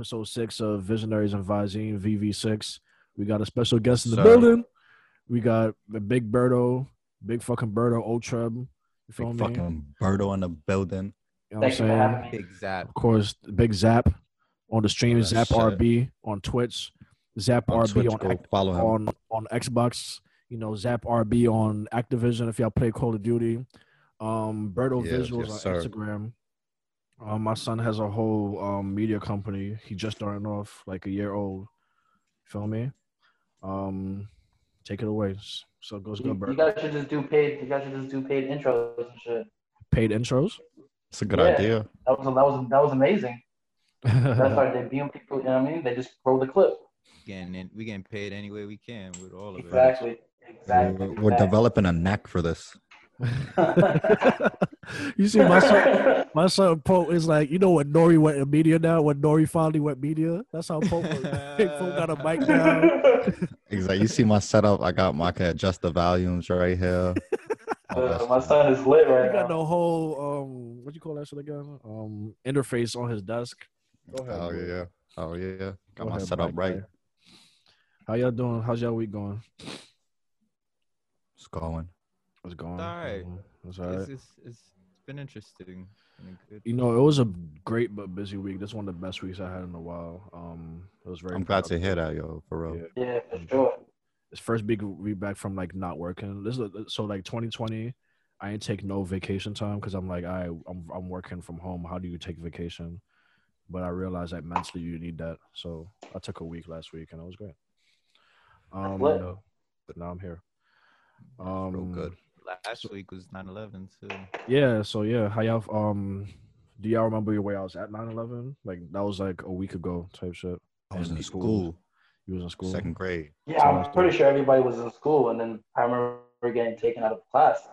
episode six of Visionaries and Vizine VV6. We got a special guest in the Sir. building. We got the Big Berto, Big fucking Berto, Otreb. You feel Big me? fucking Berto in the building. You know what I'm Thank you for saying? having. Big Zap. Of course, Big Zap on the stream, Oh, Zap shit. RB on Twitch, Zap On RB Twitch, on go Ac- follow him. on on Xbox. You know, Zap RB on Activision if y'all play Call of Duty. Um, Berto Yes, Visuals yes, on sir. Instagram. Um, my son has a whole um media company. He just started off like a year old. Feel me? Um, take it away. So it goes You, good, you guys should just do paid. You guys should just do paid intros and shit. Paid intros. It's a good Yeah. idea. That was that was that was amazing. That's why they beam people. You know what I mean? They just roll the clip. Getting in, we getting paid any way we can with all of it. Exactly. Exactly. We're, we're developing a knack for this. you see, my son, my son Pope is like, you know, what Nori went in media now, when Nori finally went media, that's how Pope was. Pope got a mic now. Exactly. You see my setup. I got my I can adjust the volumes right here. Uh, my son is lit He right got now. the whole um, what you call that shit again? Um, interface on his desk. Go ahead. Oh bro. yeah. Oh yeah. Got Go my ahead, setup Mike, right. man. How y'all doing? How's y'all week going? It's going. What's going? It's alright. That's It's, all right. it's, it's, it's been interesting. Good- You know, it was a great but busy week. This is one of the best weeks I had in a while. Um, it was very. I'm glad to productive. hear that, yo. For real. Yeah. Yeah, for sure. It's first big week back from like not working. This is so like 2020. I ain't take no vacation time because I'm like I I'm I'm working from home. How do you take vacation? But I realized that mentally you need that. So I took a week last week and it was great. Um, lit. but now I'm here. Real Um, good. Last week was 9/11 too. Yeah. So yeah, how y'all um. Do y'all remember where I was at 9/11? Like that was like a week ago type shit. I was And in school. school, You was in school. second grade. Yeah, I'm pretty sure everybody was in school, and then I remember getting taken out of class,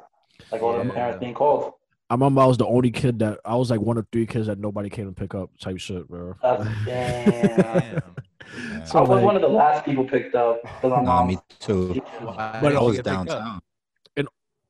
like all the parents being called. I remember I was the only kid that I was like one of three kids that nobody came to pick up type shit, bro. That's damn. Damn. Yeah. So, I was like- one of the last people picked up Nah, me too. But did I was get picked up? downtown.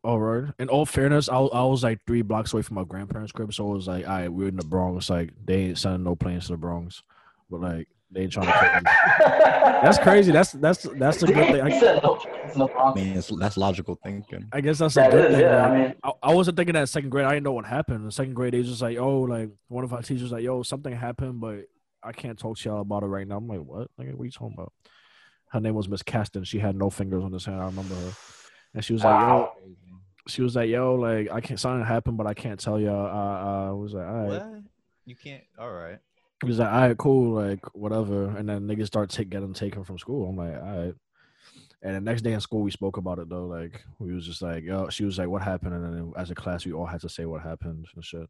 Oh, all right. In all fairness, I, I was like three blocks away from my grandparents' crib, so it was like, all right, we're in the Bronx. Like they ain't sending no planes to the Bronx, but like they ain't trying to. Kill me. That's crazy. That's that's that's a good thing. I, said no chance in the I mean, it's, that's logical thinking. I guess that's a That good is, thing. yeah. I mean, I, I wasn't thinking that in second grade. I didn't know what happened. In second grade, they just like, oh, like one of our teachers like, yo, something happened, but I can't talk to y'all about it right now. I'm like, what? Like, what are you talking about? Her name was Miss Caston. She had no fingers on this hand. I remember her, and she was like, yo, wow. She was like, yo, like I can't. Something happened, but I can't tell y'all. Uh, I was like, all right. What? You can't. All right. He was like, all right, cool, like whatever. And then niggas start take, getting taken from school. I'm like, all right. And the next day in school, we spoke about it though. Like we was just like, yo, she was like, what happened? And then as a class, we all had to say what happened and shit.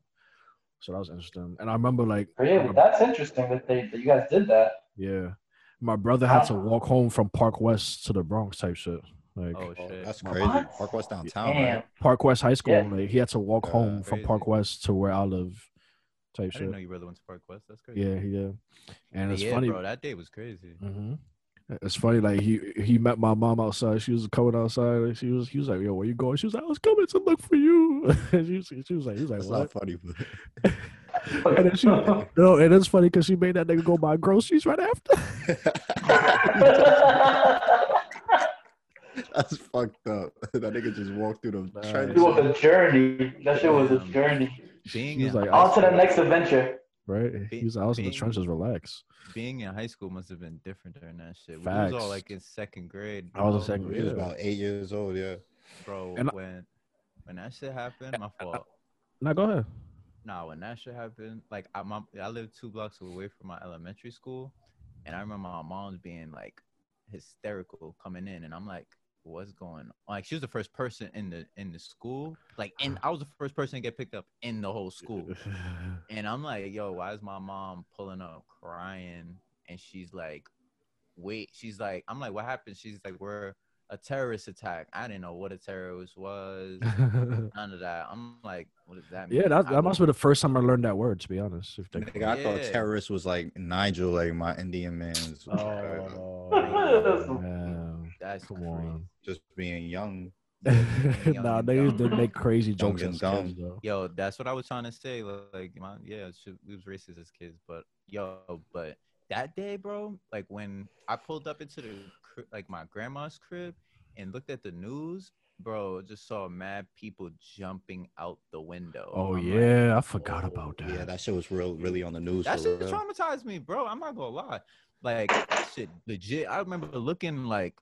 So that was interesting. And I remember like, Oh, yeah, but that's interesting that they that you guys did that. yeah, my brother had to walk home from Park West to the Bronx type shit. Like Oh shit. that's What? crazy. Park West downtown, Damn. right? Park West High School. Yeah. Like he had to walk Yeah, home from. Park West to where I live. Type I shit. didn't know your brother went to Park West. That's crazy. Yeah, he did. And it's funny. bro. That day was crazy. hmm It's funny, like he he met my mom outside. She was coming outside. And she was he was like, "Yo, where you going?" She was like, "I was coming to look for you." and she was, she was like, "He was like, That's what?" not funny, but And then she, no, and it's funny because she made that nigga go buy groceries right after. that's fucked up. that nigga just walked through the Nah. it was a journey. That shit was a journey. Being She was like, On to the next adventure. right? He was like, I was in the Being- trenches, relax. being in high school must have been different during that shit. Facts. We was all like in second grade. I was in bro. second He was about eight years old. Yeah. Bro, And I- when when that shit happened, my fault. Now go ahead. Nah, when that shit happened, like I, my, I lived two blocks away from my elementary school, and I remember my mom's being like hysterical coming in, and I'm like, "What's going on?" Like she was the first person in the in the school, like, and I was the first person to get picked up in the whole school, and I'm like, "Yo, why is my mom pulling up crying?" And she's like, "Wait," she's like, "I'm like, what happened?" She's like, "We're a terrorist attack." I didn't know what a terrorist was. None of that. I'm like, what does that mean? yeah, that, that must be the first time I learned that word. To be honest, if you think Nigga, I thought terrorist was like Nigel, like my Indian man's. Oh, man. That's Come crazy. on. Just being young. nah, young they used to make crazy jokes and as dumb. kids. Yo, that's what I was trying to say. Like, my, yeah, shit, we was racist as kids, but yo, but that day, bro, like when I pulled up into the cri- like my grandma's crib and looked at the news, bro, just saw mad people jumping out the window. Oh I'm like, yeah, I forgot oh, about that. Yeah, that shit was real, really on the news. that for shit real. traumatized me, bro. I'm not gonna lie. Like that shit legit. I remember looking like,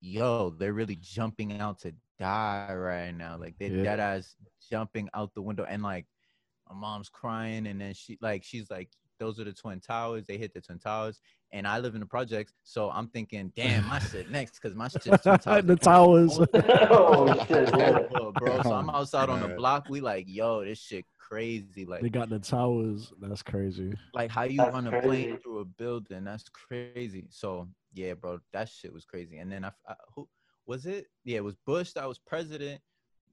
yo, they're really jumping out to die right now. Like they're Yeah. dead ass jumping out the window and like my mom's crying and then she like she's like, those are the twin towers. They hit the twin towers. And I live in the projects, so I'm thinking, damn, my shit next because my shit's twin towers. the towers. oh shit! Yeah. Bro. So I'm outside on the block. We like, yo, this shit crazy. Like They got the towers. That's crazy. like how you That's run a crazy. plane through a building that's crazy so yeah bro that shit was crazy and then i, I who was it yeah it was bush that was president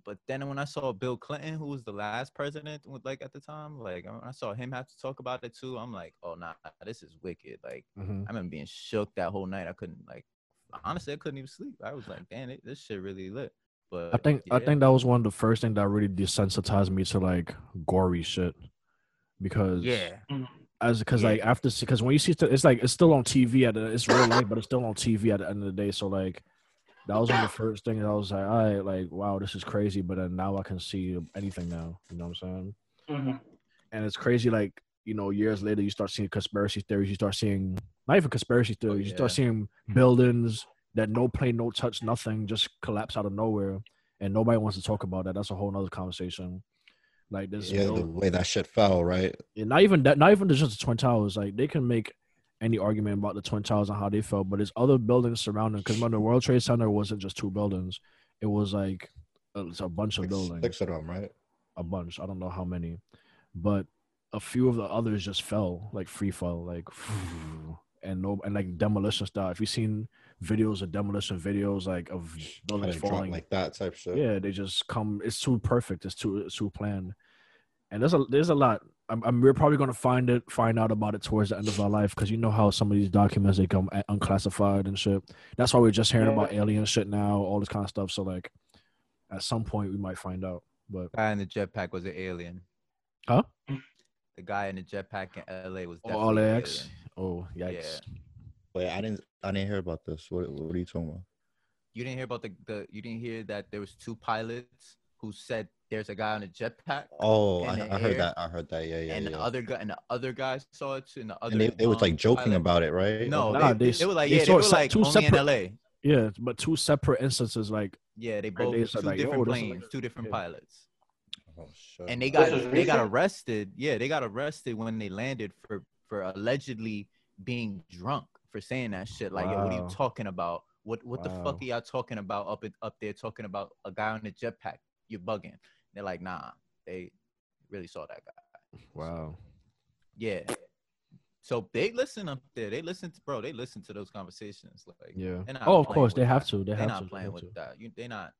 but then when i saw bill clinton who was the last president with like at the time like i I saw him have to talk about it too i'm like oh nah this is wicked like hmm i remember being shook that whole night i couldn't like honestly i couldn't even sleep i was like damn it this shit really lit but I think I think that was one of the first things that really desensitized me to like gory shit, because yeah as because Yeah. like after because when you see it's like it's still on TV at the, it's real life, but it's still on TV at the end of the day. So like that was one of the first things I was like, all right, like wow, this is crazy. But then now I can see anything now. You know what I'm saying? Mhm. And it's crazy. Like you know, years later, you start seeing conspiracy theories. You start seeing not even conspiracy theories. You yeah. start seeing buildings that no plane, no touch, nothing, just collapse out of nowhere, and nobody wants to talk about that. That's a whole nother conversation. Like this, Yeah, the way that shit fell, right? yeah, not even that. Not even just the twin towers. Like they can make any argument about the twin towers and how they felt, but there's other buildings surrounding. Because remember, the World Trade Center wasn't just two buildings; it was like uh, it's a bunch of buildings, six of them, right? a bunch. I don't know how many, but a few of the others just fell, like free fall, like and no, and like demolition style. If you've seen videos of demolition videos, like of buildings falling, like that type shit. yeah, they just come. It's too perfect. It's too it's too planned. And there's a there's a lot. I'm, I'm we're probably gonna find it find out about it towards the end of our life because you know how some of these documents they come unclassified and shit. That's why we're just hearing Yeah. about alien shit now, all this kind of stuff. So like, at some point we might find out. But the guy in the jetpack was an alien Huh? the guy in the jetpack in la was oh, definitely an LAX. Oh yikes! Wait, I didn't, I didn't hear about this. What, what are you talking about? You didn't hear about the, the you didn't hear that there was two pilots who said there's a guy on a jetpack Oh, I, I heard air, that. I heard that. Yeah, yeah, and the other guy and the other guy saw it too and the other and they, they was like um, joking pilot- about it, right? no Nah, they, they they, were like they yeah they saw were like two only separate- in la Yeah, but two separate instances. Like yeah they both they two said, like, yo, different planes like- two different yeah. pilots Oh, shit. and they got was they got arrested yeah they got arrested when they landed for for allegedly being drunk for saying that shit like yo what are you talking about what what the fuck are y'all talking about up in, up there talking about a guy on a jetpack you're bugging they're like nah they really saw that guy wow. yeah so they listen up there they listen to bro they listen to those conversations like Yeah. they're Oh, of course they have that. to. They they're have not to. they playing have with to. that you they're not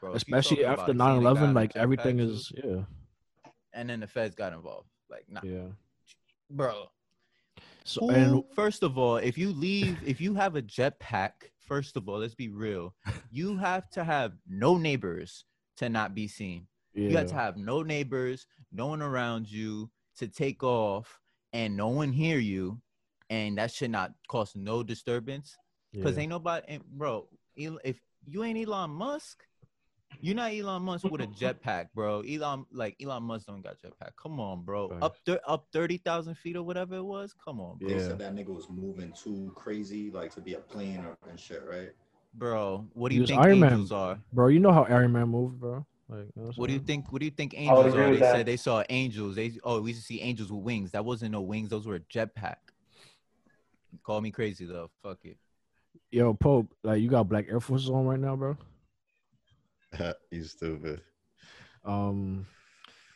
bro, Especially after it, seeing a guy 9/11, like everything too, is yeah, and then the feds got involved like nah yeah. bro So Who, and first of all, if you leave, if you have a jetpack, first of all, let's be real, you have to have no neighbors to not be seen. yeah, You got to have no neighbors, no one around you to take off, and no one hear you, and that should not cause no disturbance. Cause yeah. ain't nobody, ain't, bro. If you ain't Elon Musk, you're not Elon Musk with a jetpack, bro. Elon, like Elon Musk, don't got jetpack. Come on, bro. Facts. Up there, up thirty thousand feet or whatever it was. Come on, bro. They Yeah. said that nigga was moving too crazy, like to be a plane or, and shit, right? Bro, what do you was think Iron Man. angels are? bro, you know how Iron Man moved, bro. Like, you know What do you think? What do you think would angels agree are? with They that. said they saw angels. They oh, we used to see angels with wings. That wasn't no wings. Those were a jetpack. Call me crazy though. Fuck it. Yo, Pope, like you got black Air Force on right now, bro. you stupid. Um,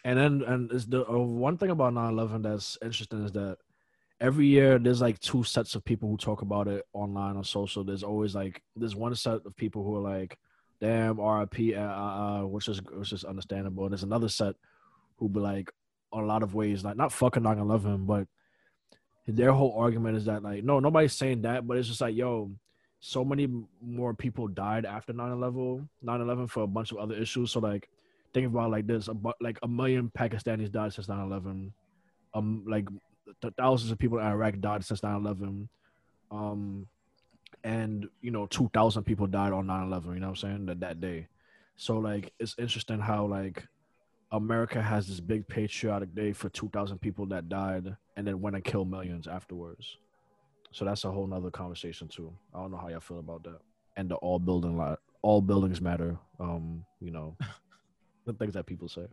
and then and it's the uh, one thing about 9/11 that's interesting is that every year there's like two sets of people who talk about it online on social. There's always like there's one set of people who are like, "Damn, RIP," uh, uh, uh, which is which is understandable. And there's another set who be like, on a lot of ways, like not fucking 9/11, but their whole argument is that like, no, nobody's saying that, but it's just like, yo, so many more people died after 9-11 9-11 for a bunch of other issues so like think about like this about like a million pakistanis died since 9-11 um like th- thousands of people in Iraq died since 9/11, um, and you know 2,000 people died on 9/11. You know what I'm saying that that day. So like it's interesting how like America has this big patriotic day for 2,000 people that died and then went and killed millions afterwards. So that's a whole nother conversation too. I don't know how y'all feel about that. And the all building lot, all buildings matter. Um, you know, the things that people say.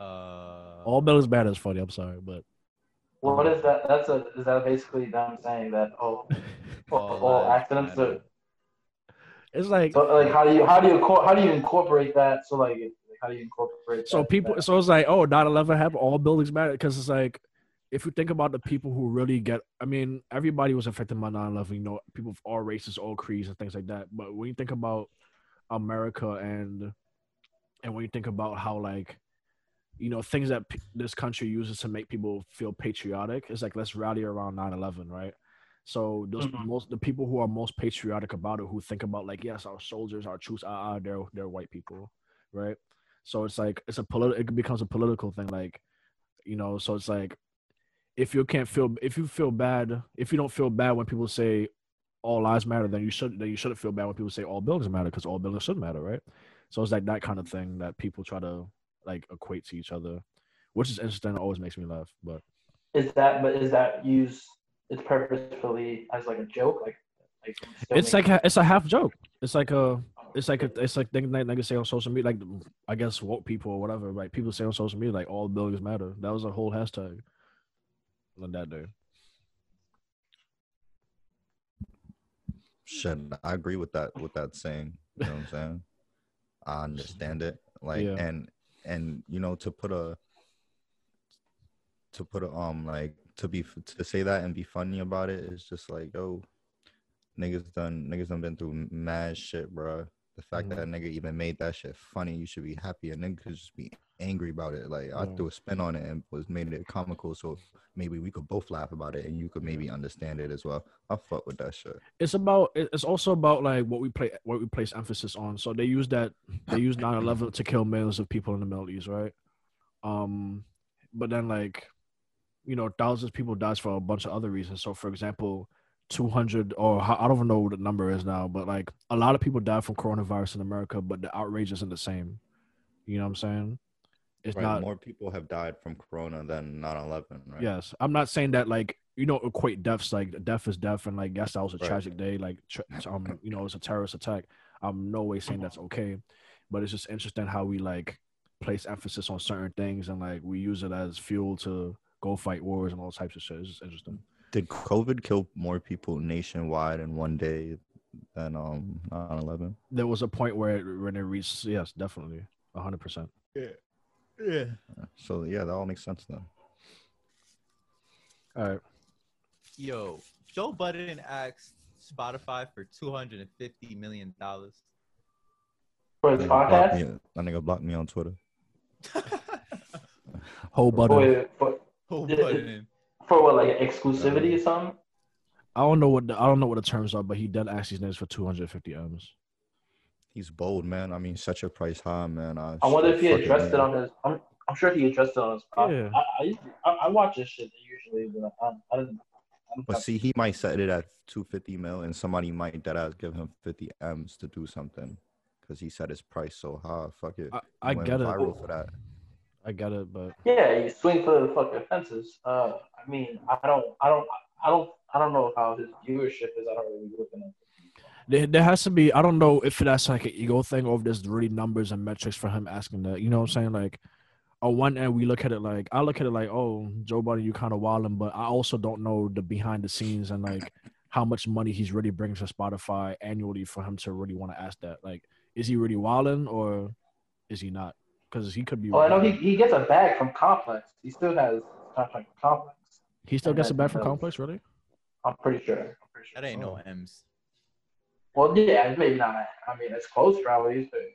Uh, All buildings matter is funny. I'm sorry, but What is that? That's a is that basically them saying that oh all, All all accidents are it's like so like how do you how do you how do you incorporate that? So like how do you incorporate so that- people. that- So it's like oh 9/11 happened. All buildings matter because it's like if you think about the people who really get. I mean, everybody was affected by 9/11. You know, people of all races, all creeds, and things like that. But when you think about America and and when you think about how like you know things that p- this country uses to make people feel patriotic it's like let's rally around 9-11 right? So those Mhm. most the people who are most patriotic about it who think about like yes our soldiers our troops ah, ah they're they're white people right? So it's like it's a political it becomes a political thing like you know so it's like if you can't feel if you feel bad if you don't feel bad when people say all lives matter then you should then you shouldn't feel bad when people say all buildings matter because all buildings should matter right? So it's like that kind of thing that people try to like equate to each other, which is interesting. It always makes me laugh. But is that but is that used it's purposefully as like a joke like like it's like a, it's a half joke. It's like a oh, it's like a, it's like things that niggas say on social media, like I guess woke people or whatever. Like people say on social media, like all buildings matter. That was a whole hashtag on that day. Shit, I agree with that. With that saying, you know what I'm saying? I understand it. Like, Yeah. and and you know, to put a to put a um like to be to say that and be funny about it is just like, yo, niggas done niggas done been through mad shit, bro. The fact that a nigga even made that shit funny, you should be happy, and niggas could just be angry about it. Like I threw a spin on it and was made it comical, so maybe we could both laugh about it, and you could maybe understand it as well. I fuck with that shit. It's about it's also about like what we play what we place emphasis on. So they use that they use 9-11 to kill millions of people in the Middle East, right? Um, but then like you know thousands of people dies for a bunch of other reasons. So for example, two hundred or I don't even know what the number is now, but like a lot of people die from coronavirus in America, but the outrage isn't the same. You know what I'm saying? It's right, not more people have died from corona than 9-11 right Yes, I'm not saying that like you know equate deaths like death is death and like yes that was a Right. tragic day like tra- um you know it's a terrorist attack. I'm no way saying that's okay, but it's just interesting how we like place emphasis on certain things and like we use it as fuel to go fight wars and all types of shit. It's just interesting. did covid kill more people nationwide in one day than um 9-11 There was a point where it, when it reached yes definitely hundred percent. Yeah. so yeah that all makes sense then All right, Yo, Joe Budden asked Spotify for two hundred and fifty million dollars. for his nigga blocked podcast. me- that nigga blocked me on twitter Joe Budden. Wait, for, Joe Yeah, Budden. for what like exclusivity or something? I don't know what the, I don't know what the terms are, but he did ask these niggas for 250 m's. He's bold man i mean such a price high man I, I wonder if he fuck addressed it on his. I'm, I'm sure he addressed it on his. Yeah. podcast. I, I, I, I watch this shit usually, but I, I didn't. I but see he might set it at 250 mil and somebody might dead ass give him 50 m's to do something because he set his price so high fuck it I, I Went get it. viral for that I get it, but Yeah, you swing for the fucking fences. Uh, I mean, I don't, I don't, I don't, I don't know how his viewership is. I don't really look at it. There, there has to be. I don't know if that's like an ego thing or if there's really numbers and metrics for him asking that. You know what I'm saying? Like, on one end, we look at it like I look at it like, oh, Joe Budden, you kind of wilding, but I also don't know the behind the scenes and like how much money he's really bringing to Spotify annually for him to really want to ask that. Like, is he really wilding or is he not? Because he could be. Oh, I know he, he gets a bag from Complex. He still has contract Complex. He still gets a bag from Complex, really? I'm pretty sure. I'm pretty sure. That ain't no M's. Well, yeah, maybe not. I mean, it's close probably. But, you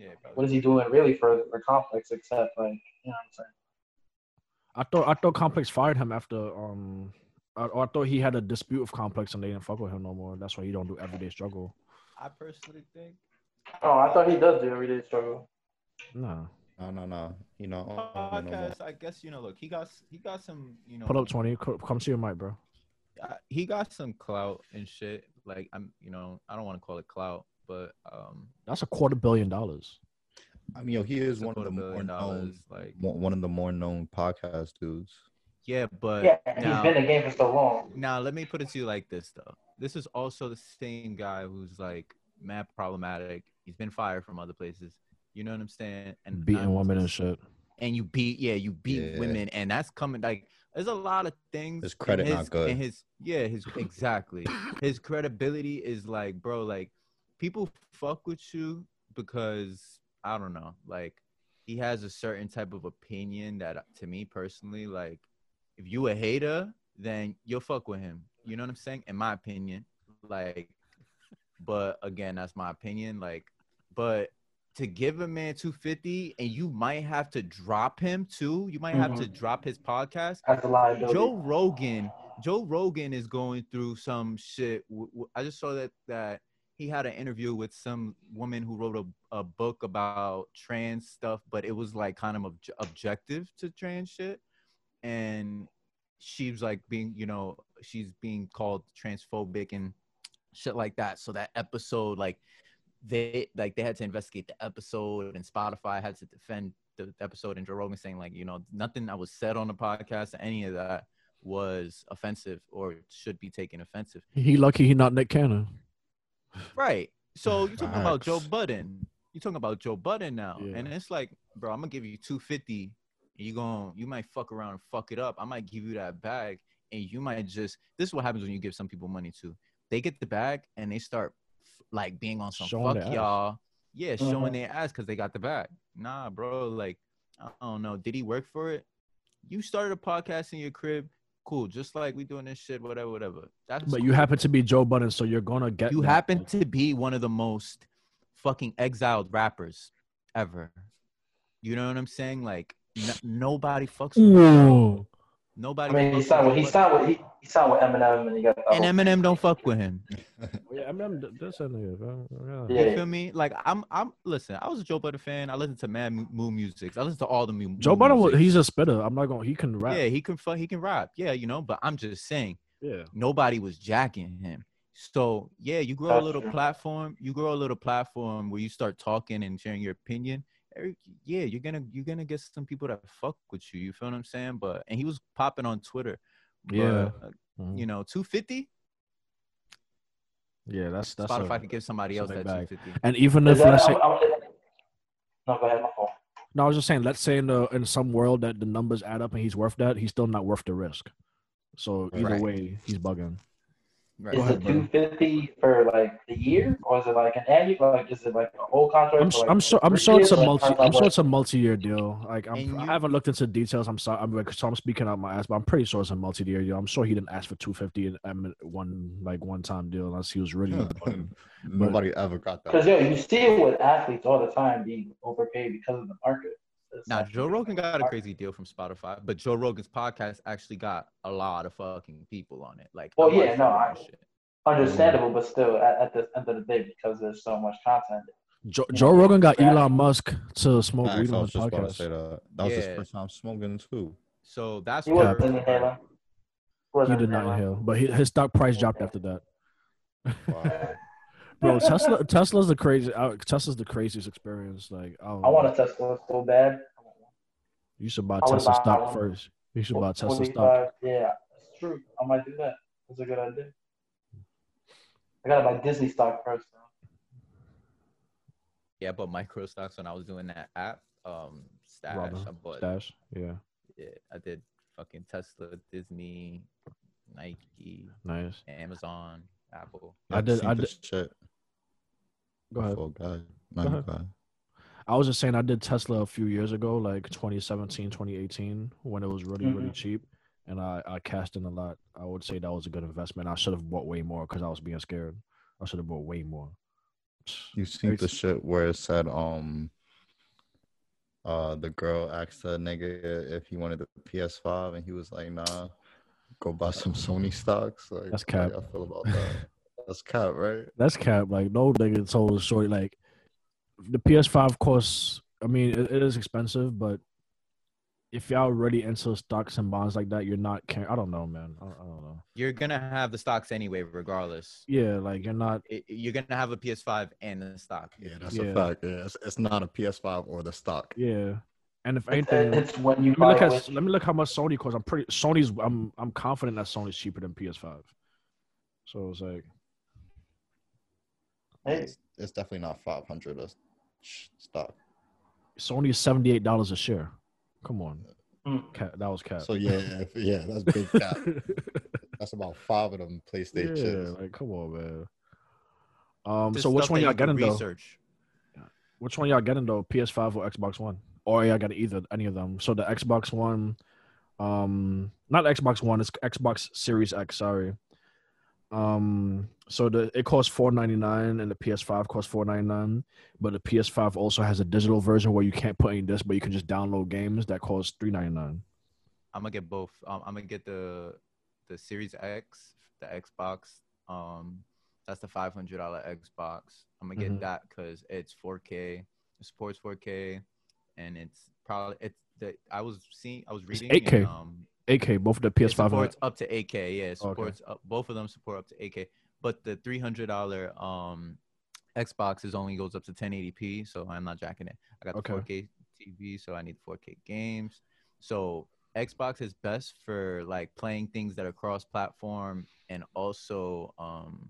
know, Yeah, bro. what is he doing really for for Complex except like you know what I'm saying? I thought I thought Complex fired him after um. I, or I thought he had a dispute with Complex and they didn't fuck with him no more. That's why he don't do everyday struggle. I personally think Oh, I thought he does do everyday struggle. No. No, no, no. You know, oh, no, no, no. I guess you know. Look, he got he got some. You know, Put up twenty. Come to your mic, bro. uh, he got some clout and shit. Like I'm, you know, I don't want to call it clout, but um, That's a quarter billion dollars. I mean, yo, he is one of the more known, dollars. Like, one one of the more known podcast dudes. yeah, but Yeah, now, he's been in the game for so long. now let me put it to you like this though. This is also the same guy who's like mad problematic. He's been fired from other places. You know what I'm saying? And Beating I'm women and shit. and you beat yeah you beat Yeah. women and that's coming like there's a lot of things His credit his, not good. and his yeah his exactly. His credibility is like bro like people fuck with you because i don't know like he has a certain type of opinion that uh, to me personally like if you a hater then you'll fuck with him. You know what i'm saying? In my opinion like but again that's my opinion like but to give a man 250 and you might have to drop him too you might have to mm-hmm. drop his podcast That's a liability. joe rogan joe rogan is going through some shit I just saw that that he had an interview with some woman who wrote a, a book about trans stuff but it was like kind of obj- objective to trans shit. And she's like being you know she's being called transphobic and shit like that. So that episode like they like they had to investigate the episode and spotify had to defend the episode and joe rogan saying like you know nothing that was said on the podcast any of that was offensive or should be taken offensive He lucky he not Nick Cannon. Right. So you're talking about Joe Budden. You're talking about Joe Budden now. Yeah. And it's like, bro, I'm gonna give you 250. You going you might fuck around and fuck it up. I might give you that bag and you might just this is what happens when you give some people money too. They get the bag and they start like being on some Showing fuck y'all. Yeah, showing Mhm. their ass because they got the bag. Nah, bro, like I don't know. Did he work for it? You started a podcast in your crib. Cool, just like we doing this shit, whatever, whatever. That's But you happen to be Joe Budden, so you're gonna get. you that. happen to be one of the most fucking exiled rappers ever. You know what I'm saying? Like n- nobody fucks with Nobody. I mean, he fucks signed with with he signed with he, he signed with Eminem, and he got and whole- Eminem don't fuck with him. Yeah, I mean, that's a nigga. bro. Yeah. Yeah. You feel me? Like I'm, I'm. Listen, I was a Joe Budden fan. I listened to Mad Mood Muzik. I listened to all the Mood. Joe Budden, was- music. he's a spitter. I'm not gonna. He can rap. Yeah, he can. fu- He can rap. Yeah, you know. But I'm just saying, Yeah. nobody was jacking him. So yeah, you grow a little true. platform. You grow a little platform where you start talking and sharing your opinion. Yeah, you're gonna you're gonna get some people that fuck with you. You feel what I'm saying? But and he was popping on Twitter. But, Yeah. uh, Mhm. you know, 250. Yeah, that's that's. Spotify a- could give somebody else that bag. 250. and even if that- let's say, I'm- I'm- no, go ahead, my fault. no, I was just saying, let's say in the in some world that the numbers add up and he's worth that, he's still not worth the risk. So either Right. way, he's bugging. Right. Is ahead, it two fifty for like the year, or is it like an annual? Like, is it like a whole contract? I'm, like, I'm sure I'm sure it's a years? Like, multi. I'm sure it's a multi-year deal. Like I'm, And I haven't looked into details. I'm sorry. I'm like, so I'm speaking out my ass, but I'm pretty sure it's a multi-year deal. I'm sure he didn't ask for 250 in um, one like one time deal unless he was really. bugging. Nobody ever got that. Because yo, you see it with athletes all the time being overpaid because of the market. It's Now Joe Rogan got a crazy deal from Spotify, but Joe Rogan's podcast actually got a lot of fucking people on it. Like, Well, I'm yeah, no, I- shit. Understandable, but still, at, at the end of the day, because there's so much content. Joe, Joe Rogan got Elon Musk to smoke Facts, weed I on was his just about to say podcast. that. That was Yeah. his first time smoking too. So that's He where wasn't inhaling. He He did not inhale, but he, his stock price dropped after that. Wow. Bro, Tesla Tesla's the crazy. Uh, Tesla's the craziest experience. Like, oh, I want a Tesla so bad. you should buy I Tesla buy stock one. first. You should buy Tesla stock. Yeah, that's true. I might do that. That's a good idea. I gotta buy Disney stock first. Though. yeah, but micro stocks when I was doing that app, um, stash. Robin, I bought, Stash. Yeah, yeah, I did fucking Tesla, Disney, Nike, nice. Amazon, Apple. I did- I this shit. Go ahead. Oh, God. Go ahead. God. I was just saying I did Tesla a few years ago, like 2017, 2018, when it was really, really Mhm. cheap. And I, I cashed in a lot. I would say that was a good investment. I should have bought way more because I was being scared. I should have bought way more. You seen Very the shit where it said um uh the girl asked the nigga if he wanted the PS5 and he was like, nah, go buy some Sony stocks. Like That's how cap. y'all feel about that? That's cap, right? That's cap. Like no nigga told the story. like the PS5 costs I mean, it, it is expensive, but if y'all already into stocks and bonds like that, you're not caring. I don't know, man. I, I don't know. You're gonna have the stocks anyway, regardless. Yeah, like you're not. It, you're gonna have a PS5 and the stock. Yeah, that's Yeah. a fact. Yeah, it's, it's not a PS5 or the stock. Yeah, and if anything, it's when you let me look at let me look how much Sony costs. I'm pretty Sony's. I'm I'm confident that Sony's cheaper than PS5. So it's like Hey, It's, it's definitely not 500 a stock. Sony is seventy eight dollars a share. Come on, Mm. cat. That was cat. So yeah, yeah, that's big cap. That's about five of them PlayStation. yeah, like come on, man. Um, Just so which one y'all you can getting though? Research. Which one y'all getting though? PS5 or Xbox One? Or y'all got either any of them? So the Xbox One, um, not Xbox One, it's Xbox Series X. Sorry. Um, so the it costs four ninety nine and the PS5 costs four ninety nine, but the PS5 also has a digital version where you can't put any disc, but you can just download games that cost three ninety nine. I'm gonna get both. Um, I'm gonna get the the Series X, the Xbox. Um, that's the five hundred dollar Xbox. I'm gonna get Mhm. that because it's 4K, it supports 4K, and it's probably it's the. I was seeing, I was reading. 8K. and, um, 8K, both of the PS5 and supports up to 8K. Yeah, it Okay. supports up, both of them support up to 8K. But the three hundred dollar um Xbox is only goes up to 1080p, so I'm not jacking it. I got the Okay. 4K TV, so I need 4K games. So Xbox is best for like playing things that are cross-platform and also um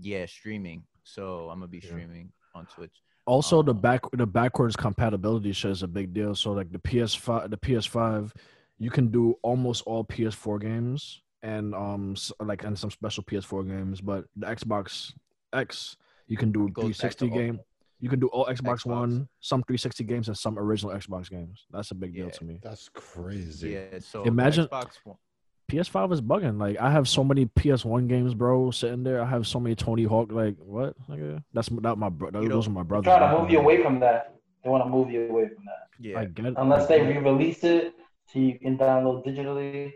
yeah streaming. So I'm gonna be Yeah. streaming on Twitch. Also, the Um, back the backwards compatibility shit is a big deal. So like the PS5, the PS5, you can do almost all PS4 games and um s- like and some special PS4 games, but the Xbox X you can do It goes back 360 all- game. You can do all Xbox, Xbox. One, some 360 games, and some original Xbox games. That's a big deal to me. That's crazy. Yeah. So Imagine- Xbox One. PS5 is bugging. Like I have so many PS1 games, bro, sitting there. I have so many Tony Hawk. Like what? Nigga? That's that my bro. You Those know, are my brothers. trying to move you away from that. They want to move you away from that. Yeah. I get it. Unless they re-release it so you can download digitally,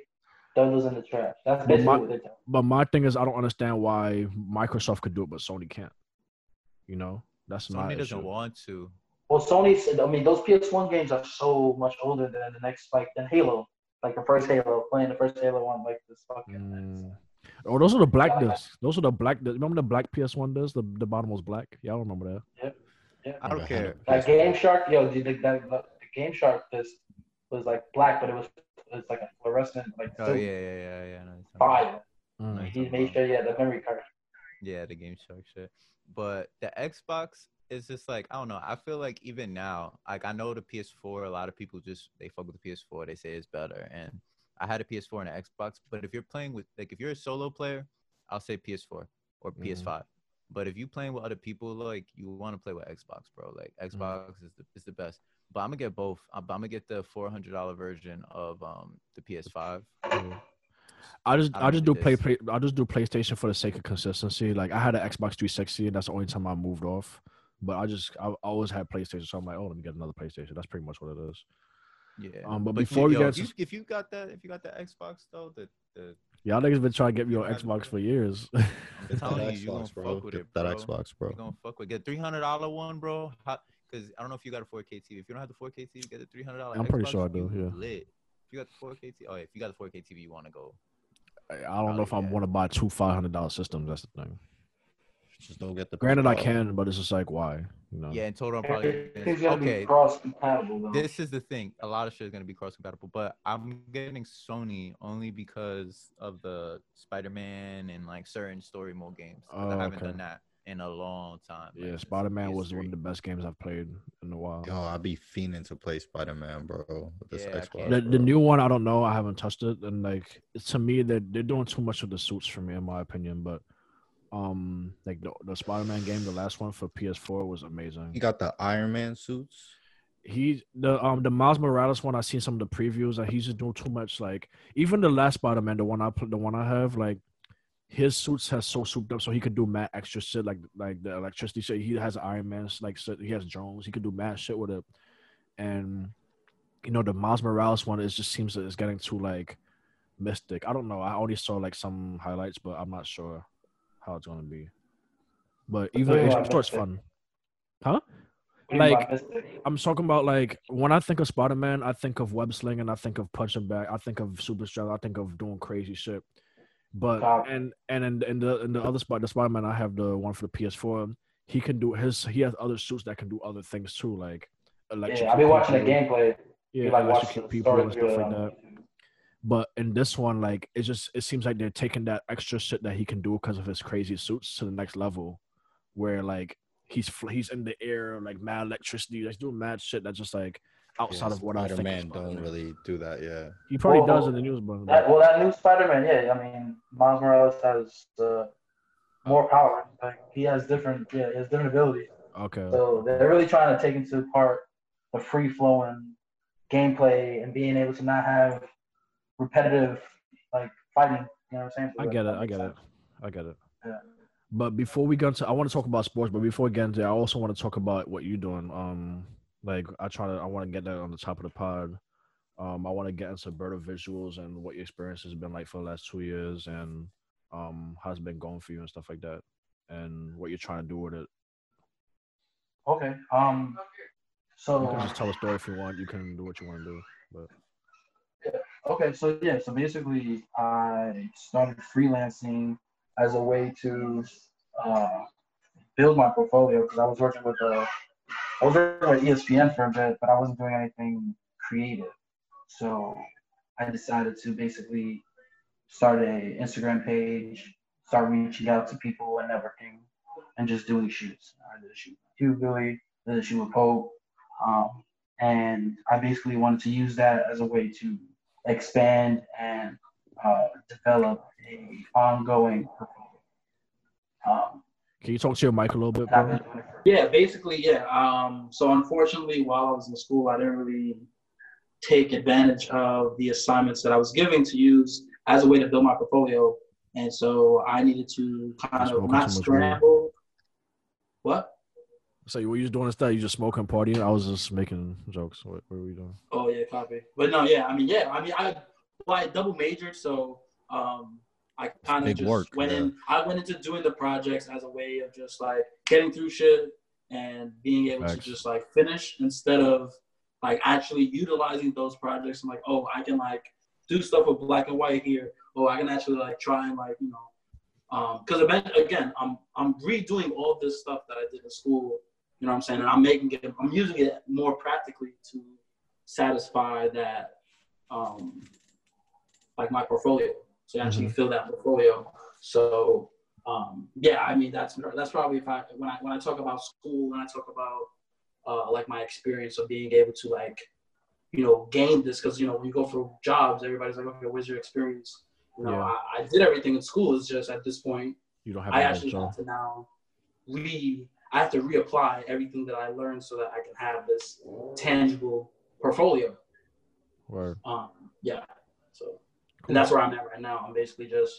throw those in the trash. That's But basically my- what they're telling. But my thing is, I don't understand why Microsoft could do it, but Sony can't. You know, that's Sony my doesn't issue. want to. Well, Sony said, I mean, those PS1 games are so much older than the next, like, than Halo. Like the first Halo, playing the first Halo one, like this fucking. Mm. Oh, those are the black Yeah. discs. Those are the black. Discs. Remember the black PS1 discs? The the bottom was black. Y'all remember that? Yeah i don't care. That Game Shark, yo, dude, the, that, the Game Shark disc was like black, but it was it's like a fluorescent, like Oh yeah, yeah, yeah, yeah. I know what you're talking about. fire. Mm. Nice. He made sure, yeah, the memory card. Yeah, the Game Shark shit. But the Xbox is just like I don't know. I feel like even now, like I know the PS4. A lot of people just they fuck with the PS4. They say it's better, and I had a PS4 and an Xbox. But if you're playing with like if you're a solo player, I'll say PS4 or Mhm. PS5. But if you playing with other people, like you want to play with Xbox, bro. Like Xbox is the is the best. But I'm gonna get both. I'm, I'm gonna get the four hundred dollar version of um the PS5. Yeah. I just I I, don't just do play, play I just do PlayStation for the sake of consistency. Like I had an Xbox 360, and that's the only time I moved off. But I just I always had PlayStation, so I'm like, oh, let me get another PlayStation. That's pretty much what it is. Yeah. Um, but you- before we yo, get if to- you, if you got that, if you got the Xbox though, the the Y'all niggas been trying to get me on Xbox that. for years. I'm telling that you, you gonna Xbox, bro. fuck with Get it, that. Xbox, bro. You gonna fuck with get three hundred dollar one, bro. Because I don't know if you got a 4K TV. If you don't have the 4K TV, get the three hundred dollar. I'm pretty sure I do, yeah. Lit. If you got the 4K TV, oh yeah, if you got the 4K TV, you want to go. I I don't know if I Probably, yeah. want to buy two five hundred dollar systems. That's the thing. Just don't get the. Granted, I uh, can, but it's just like why, you know? Yeah, in total, I'm probably okay. cross compatible. This is the thing. A lot of shit is gonna be cross compatible, but I'm getting Sony only because of the Spider-Man and like certain story mode games. Oh, I haven't okay. done that in a long time. Yeah, since Spider Man was one of the best games I've played in a while. Yo, I'd be fiending to play Spider Man, bro. With this Yeah, Xbox. can't. The, the new one, I don't know. I haven't touched it, and like to me, they're they're doing too much with the suits for me, in my opinion. But um, like the the Spider Man game, the last one for PS4 was amazing. You got the Iron Man suits. he the um the Miles Morales one I seen some of the previews and he's just doing too much like even the last Spider Man the one I put the one I have like his suits has so souped up so he could do mad extra shit like like the electricity shit. He has Iron Man's like so he has drones. He could do mad shit with it. And you know the Miles Morales one is just seems that it's getting too like mystic. I don't know. I only saw like some highlights but I'm not sure how it's gonna be. But even do you I'm want sure it's Mystic? fun. Huh? What do you like- I'm talking about like when I think of Spider Man, I think of web slinging, I think of punching back, I think of super strength, I think of doing crazy shit. But Wow. and and in, in the in the other spot, the Spider Man, I have the one for the PS4. He can do his. He has other suits that can do other things too, like electrocute. Yeah, I've been watching the gameplay. Yeah, You like watch electrocute the people and stuff like that. But in this one, like it just it seems like they're taking that extra shit that he can do because of his crazy suits to the next level, where like he's he's in the air like mad electricity, like doing mad shit that's just like outside of what I think. Spider-Man don't really do that. Yeah. He probably Well, does in the news, but That, well, that new Spider-Man, yeah. I mean, Miles Morales has uh, more power. Like he has different, yeah, he has different abilities. okay, So they're really trying to take into part the free flowing gameplay and being able to not have repetitive like fighting. You know what I'm saying? So I that- get it, I makes get it. I get it. Yeah. But before we get into, I want to talk about sports. But before we get into, it, I also want to talk about what you're doing. Um, like I try to, I want to get that on the top of the pod. Um, I want to get into Berto visuals and what your experience has been like for the last two years, and um, how it's been going for you and stuff like that, and what you're trying to do with it. Okay. Um. So You can just tell a story if you want. You can do what you want to do. But yeah. Okay, so yeah, so basically, I started freelancing as a way to uh, build my portfolio because I was working with uh, I was working E ESPN for a bit, but I wasn't doing anything creative. So I decided to basically start a Instagram page, start reaching out to people and networking, and just doing shoots. I did a shoot with Hugh Billy, did a shoot with Pope, um, and I basically wanted to use that as a way to expand and uh, develop a ongoing. Um, can you talk to your mic a little bit, bro? been doing it for- yeah, basically, yeah. Um, so unfortunately, while I was in school, I didn't really take advantage of the assignments that I was giving to use as a way to build my portfolio, and so I needed to kind of not scramble. What? So you were you just doing instead? You just smoking, partying? I was just making jokes. What, what were we doing? Oh yeah, copy. But no, yeah, I mean, yeah, I mean, I well, I double majored, so um, I kind of just work, went yeah. in. I went into doing the projects as a way of just like getting through shit and being able Facts. to just like finish instead of like actually utilizing those projects. I'm like, oh, I can like do stuff with black and white here, or I can actually like try and like you know, because again, I'm I'm redoing all this stuff that I did in school. You know what I'm saying? And I'm making it, I'm using it more practically to satisfy that, um, like my portfolio. So actually Mhm. fill that portfolio. So um, yeah, I mean that's that's probably if I when I when I talk about school and I talk about uh, like my experience of being able to like you know gain this because you know when you go for jobs, everybody's like, okay, where's your experience? You know, Yeah. I, I did everything in school. It's just at this point You don't have I actually so have to now re I have to reapply everything that I learned so that I can have this tangible portfolio. Word. Um, yeah. So. And that's where I'm at right now. I'm basically just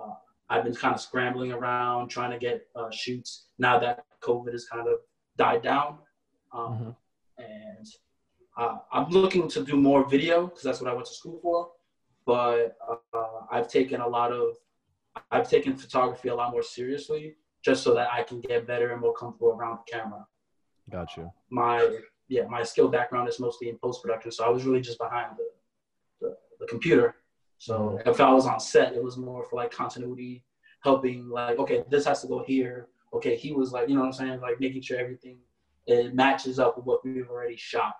uh, I've been kind of scrambling around trying to get uh, shoots now that COVID has kind of died down, um, Mhm. and uh, I'm looking to do more video because that's what I went to school for. But uh, I've taken a lot of I've taken photography a lot more seriously just so that I can get better and more comfortable around the camera. Gotcha. My yeah, my skill background is mostly in post production, so I was really just behind the the, the computer. So if I was on set, it was more for like continuity, helping like okay, this has to go here. Okay, he was like you know what I'm saying, like making sure everything it matches up with what we've already shot.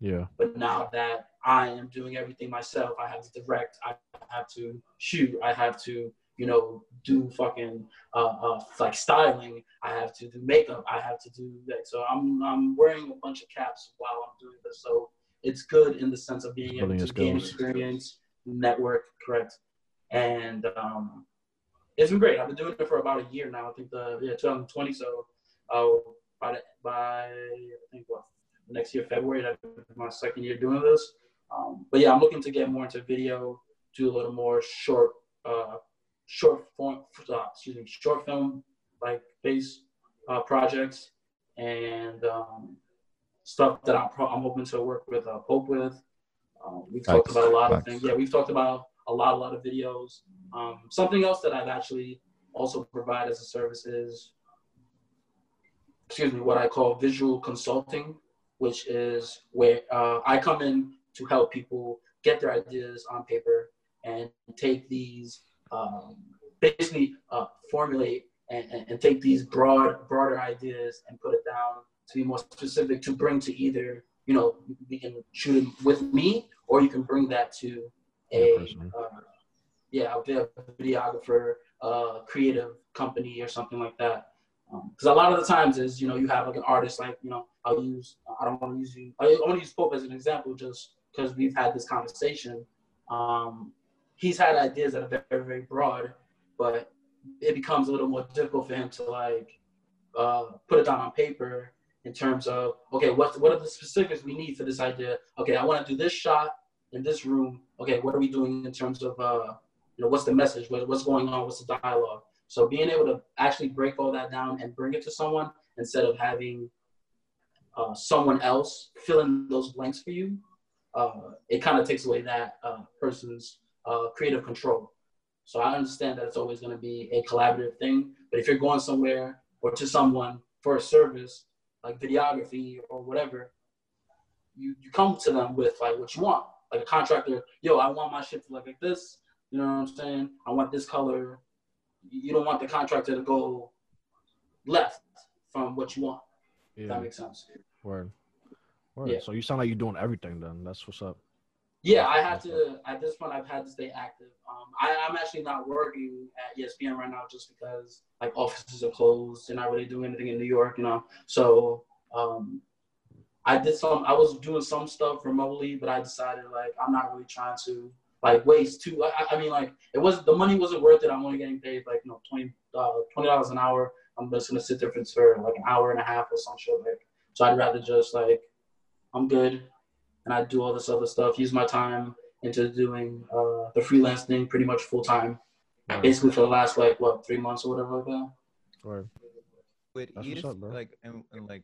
Yeah. But now that I am doing everything myself, I have to direct, I have to shoot, I have to, you know, do fucking uh, uh like styling, I have to do makeup, I have to do that. So I'm I'm wearing a bunch of caps while I'm doing this. So it's good in the sense of being able to gain experience, network, correct. And um it's been great. I've been doing it for about a year now. I think the yeah 2020. So uh, by the, by I think what next year February that'll my second year doing this. Um, but yeah, I'm looking to get more into video, do a little more short uh, short form uh, excuse me short film like based uh, projects and um, stuff that I'm pro- I'm hoping to work with uh, Pope with. Um, we've talked Facts, about a lot of things. Yeah, we've talked about a lot, a lot of videos. Um, something else that I've actually also provide as a service is, excuse me, what I call visual consulting. which is where uh, I come in to help people get their ideas on paper and take these um, basically uh, formulate and, and, and, take these broad broader ideas and put it down to be more specific to bring to either you know we can shoot it with me or you can bring that to a uh, yeah a videographer uh, creative company or something like that because um, a lot of the times is you know you have like an artist like you know I'll use I don't want to use you I want to use Pope as an example just because we've had this conversation. Um, he's had ideas that are very very broad, but it becomes a little more difficult for him to like uh, put it down on paper in terms of okay what what are the specifics we need for this idea? Okay I want to do this shot in this room. Okay what are we doing in terms of uh, you know what's the message? What, what's going on? What's the dialogue? So being able to actually break all that down and bring it to someone instead of having uh, someone else fill in those blanks for you, uh, it kind of takes away that uh, person's uh, creative control. So I understand that it's always going to be a collaborative thing, but if you're going somewhere or to someone for a service like videography or whatever, you, you come to them with like what you want. Like a contractor, yo, I want my shit to look like this. You know what I'm saying? I want this color you don't want the contractor to go left from what you want. Yeah. that makes sense. Word. Word. Yeah. So you sound like you're doing everything then. That's what's up. Yeah, I had to. At this point, I've had to stay active. Um, I, am actually not working at ESPN right now just because like offices are closed. They're not really doing anything in New York, you know. So um, I did some. I was doing some stuff remotely, but I decided like I'm not really trying to like waste too. I, I mean, like it was the money wasn't worth it. I'm only getting paid like you know 20 uh, twenty dollars an hour. I'm just gonna sit there for like an hour and a half or some shit like. So I'd rather just like I'm good, and I do all this other stuff. Use my time into doing uh, the freelance thing pretty much full time, right. basically for the last like what three months or whatever like that. Right. With Edith, up, like and, and like,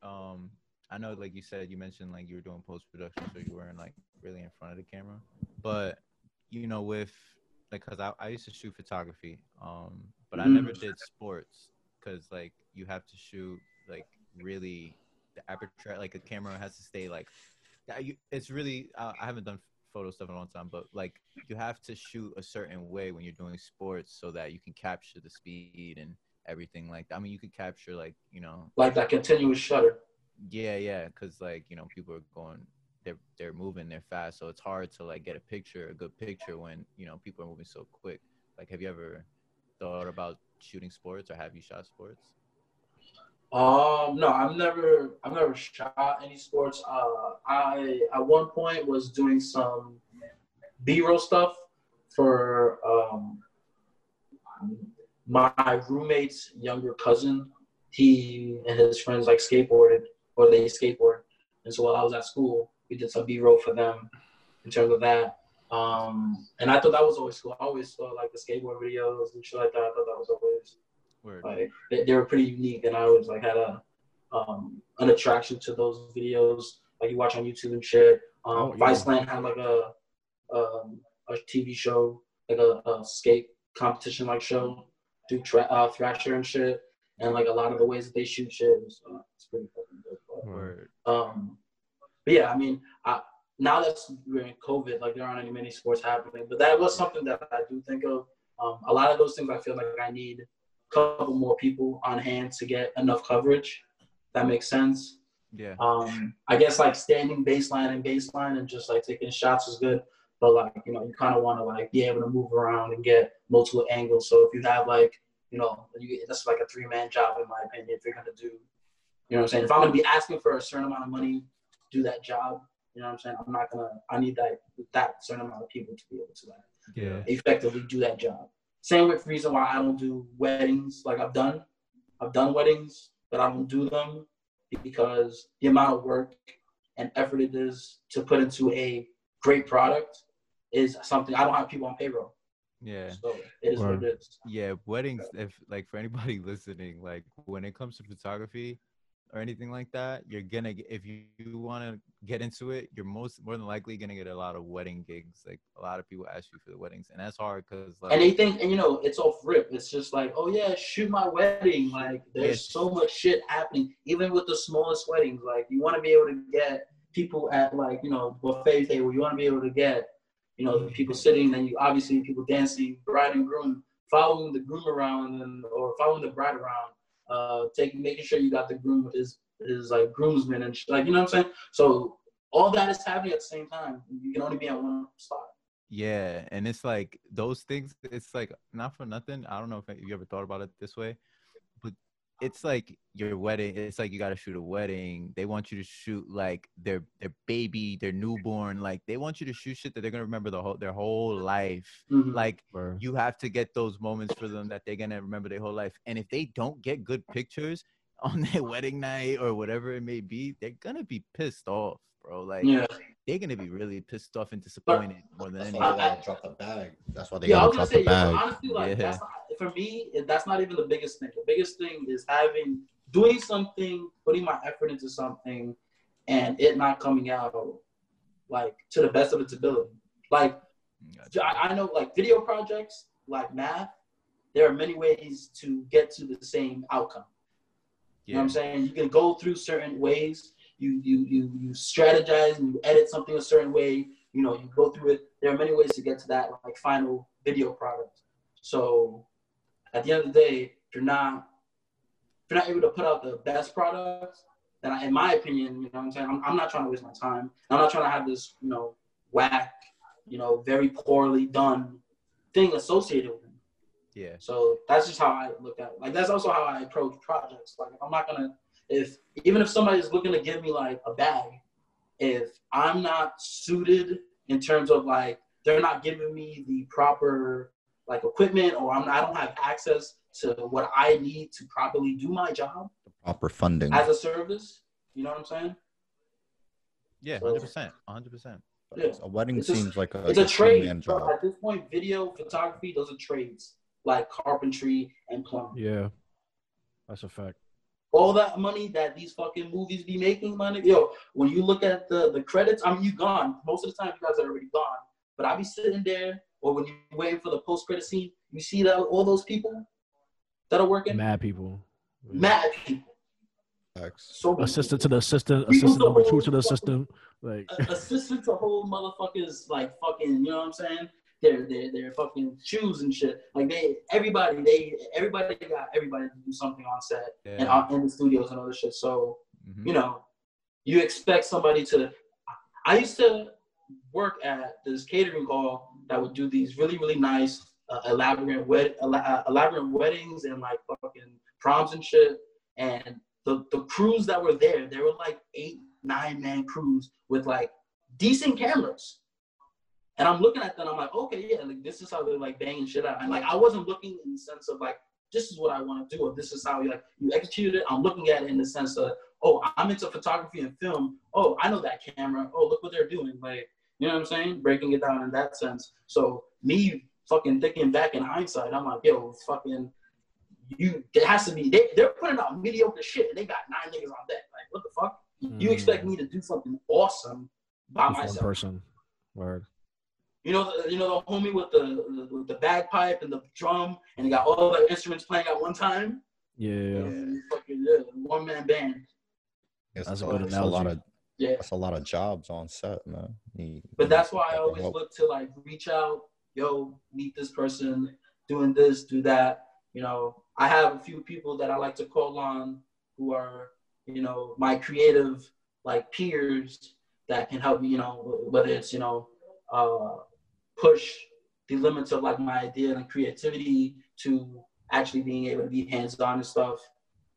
um, I know, like you said, you mentioned like you were doing post production, so you weren't like really in front of the camera. But you know, with like, cause I, I used to shoot photography, um, but I never mm. did sports because like you have to shoot like really the aperture, like a camera has to stay like. It's really uh, I haven't done photo stuff in a long time, but like you have to shoot a certain way when you're doing sports so that you can capture the speed and everything like that. I mean, you could capture like you know, like that continuous shutter. Yeah, yeah, because like you know people are going, they're they're moving, they're fast, so it's hard to like get a picture, a good picture when you know people are moving so quick. Like, have you ever thought about shooting sports, or have you shot sports? Um, no, I've never, I've never shot any sports. Uh, I at one point was doing some B-roll stuff for um, my roommate's younger cousin. He and his friends like skateboarded, or they skateboard. And so while I was at school, we did some B-roll for them in terms of that. Um, and I thought that was always cool. I always saw like the skateboard videos and shit like that. I thought that was always Word. like they, they, were pretty unique, and I always like had a um, an attraction to those videos. Like you watch on YouTube and shit. Um, oh, yeah. Viceland had like a um, a TV show, like a, a skate competition like show, do tra- uh, Thrasher and shit, and like a lot of the ways that they shoot shit was uh, it's pretty fucking good. Word. Um, but yeah, I mean, I, now that we're in COVID, like there aren't any many sports happening, but that was something that I do think of. Um, a lot of those things I feel like I need couple more people on hand to get enough coverage. That makes sense. Yeah. Um, I guess like standing baseline and baseline and just like taking shots is good, but like you know you kind of want to like be able to move around and get multiple angles. So if you have like you know you, that's like a three man job in my opinion. If you're gonna do you know what I'm saying? If I'm gonna be asking for a certain amount of money to do that job, you know what I'm saying? I'm not gonna. I need that that certain amount of people to be able to like yeah. effectively do that job. Same with reason why I don't do weddings. Like I've done, I've done weddings, but I don't do them because the amount of work and effort it is to put into a great product is something I don't have people on payroll. Yeah. So it is what it is. Yeah, weddings. If like for anybody listening, like when it comes to photography, or anything like that, you're gonna if you, you want to get into it, you're most more than likely gonna get a lot of wedding gigs. Like a lot of people ask you for the weddings, and that's hard because like and they think, and you know, it's off rip. It's just like, oh yeah, shoot my wedding. Like there's Yes. so much shit happening, even with the smallest weddings. Like you want to be able to get people at like you know buffet table. You want to be able to get you know the people sitting, and you obviously people dancing, bride and groom, following the groom around, and or following the bride around. Uh, taking making sure you got the groom is his like groomsmen and sh- like you know what I'm saying. So all that is happening at the same time. You can only be at one spot. Yeah, and it's like those things. It's like not for nothing. I don't know if you ever thought about it this way, it's like your wedding. It's like you got to shoot a wedding. They want you to shoot like their their baby, their newborn. Like they want you to shoot shit that they're gonna remember the whole their whole life. Mhm. Like Word. you have to get those moments for them that they're gonna remember their whole life. And if they don't get good pictures on their wedding night or whatever it may be, they're gonna be pissed off, bro. Like yeah. they're gonna be really pissed off and disappointed more than That's anything. why they I- gotta drop the bag. That's why they yeah, I gotta gonna drop say, the yeah, bag. honestly, like Yeah. that's not, for me, that's not even the biggest thing. The biggest thing is having doing something, putting my effort into something, and it not coming out like to the best of its ability. Like I, I know, like video projects, like math, there are many ways to get to the same outcome. You know what I'm saying? You can go through certain ways. You you you you strategize and you edit something a certain way. You know, you go through it. There are many ways to get to that like final video product. So at the end of the day, if you're not if you're not able to put out the best product, then I, in my opinion, you know what I'm saying, I'm, I'm not trying to waste my time. I'm not trying to have this, you know, whack, you know, very poorly done thing associated with it. Yeah. So that's just how I look at it. Like that's also how I approach projects. Like if I'm not gonna if even if somebody's looking to give me like a bag, if I'm not suited in terms of like they're not giving me the proper like equipment or I'm I don't have access to what I need to properly do my job The Proper funding. as a service, you know what I'm saying? Yeah, hundred percent, hundred percent. Yeah. A wedding It's a- seems like a, It's a like trade. two-man job. At this point, video, photography, those are trades like carpentry and plumbing. Yeah, that's a fact. All that money that these fucking movies be making, money. Yo, when you look at the the credits, I mean, you gone. Most of the time, you guys are already gone. But I be sitting there, or when you're waiting for the post credit scene, you see that all those people that are working, mad, people. Mad people. people. So Assistant to the assistant, assistant number two to the whole assistant. Like assistant to whole motherfuckers like fucking, you know what I'm saying? Their their their fucking shoes and shit. Like they everybody they everybody got everybody to do something on set and Yeah. on, in the studios and other shit. So Mhm. you know, you expect somebody to. I used to work at this catering hall that would do these really, really nice, uh, elaborate wed- uh, elaborate weddings and like fucking proms and shit. And the the crews that were there, they were like eight, nine man crews with like decent cameras. And I'm looking at them, I'm like, okay, yeah, like this is how they're like banging shit out. And like I wasn't looking in the sense of like this is what I want to do, or this is how you like you executed it. I'm looking at it in the sense of, oh, I'm into photography and film. Oh, I know that camera. Oh, look what they're doing. Like, you know what I'm saying? Breaking it down in that sense. So me fucking thinking back in hindsight, I'm like, yo, fucking you it has to be they, they're putting out mediocre shit and they got nine niggas on deck. Like, what the fuck? You mm. expect me to do something awesome by one myself. person. Word. You know, the, you know the homie with the, the with the bagpipe and the drum, and he got all the instruments playing at one time. Yeah. And fucking yeah, one man band. It's, That's a a, good it's a lot of Yeah, that's a lot of jobs on set, man. You- but that's why I always help. look to like reach out. Yo, meet this person, doing this, do that. You know, I have a few people that I like to call on who are, you know, my creative like peers that can help me. You know, whether it's you know, uh, push the limits of like my idea and creativity to actually being able to be hands on and stuff.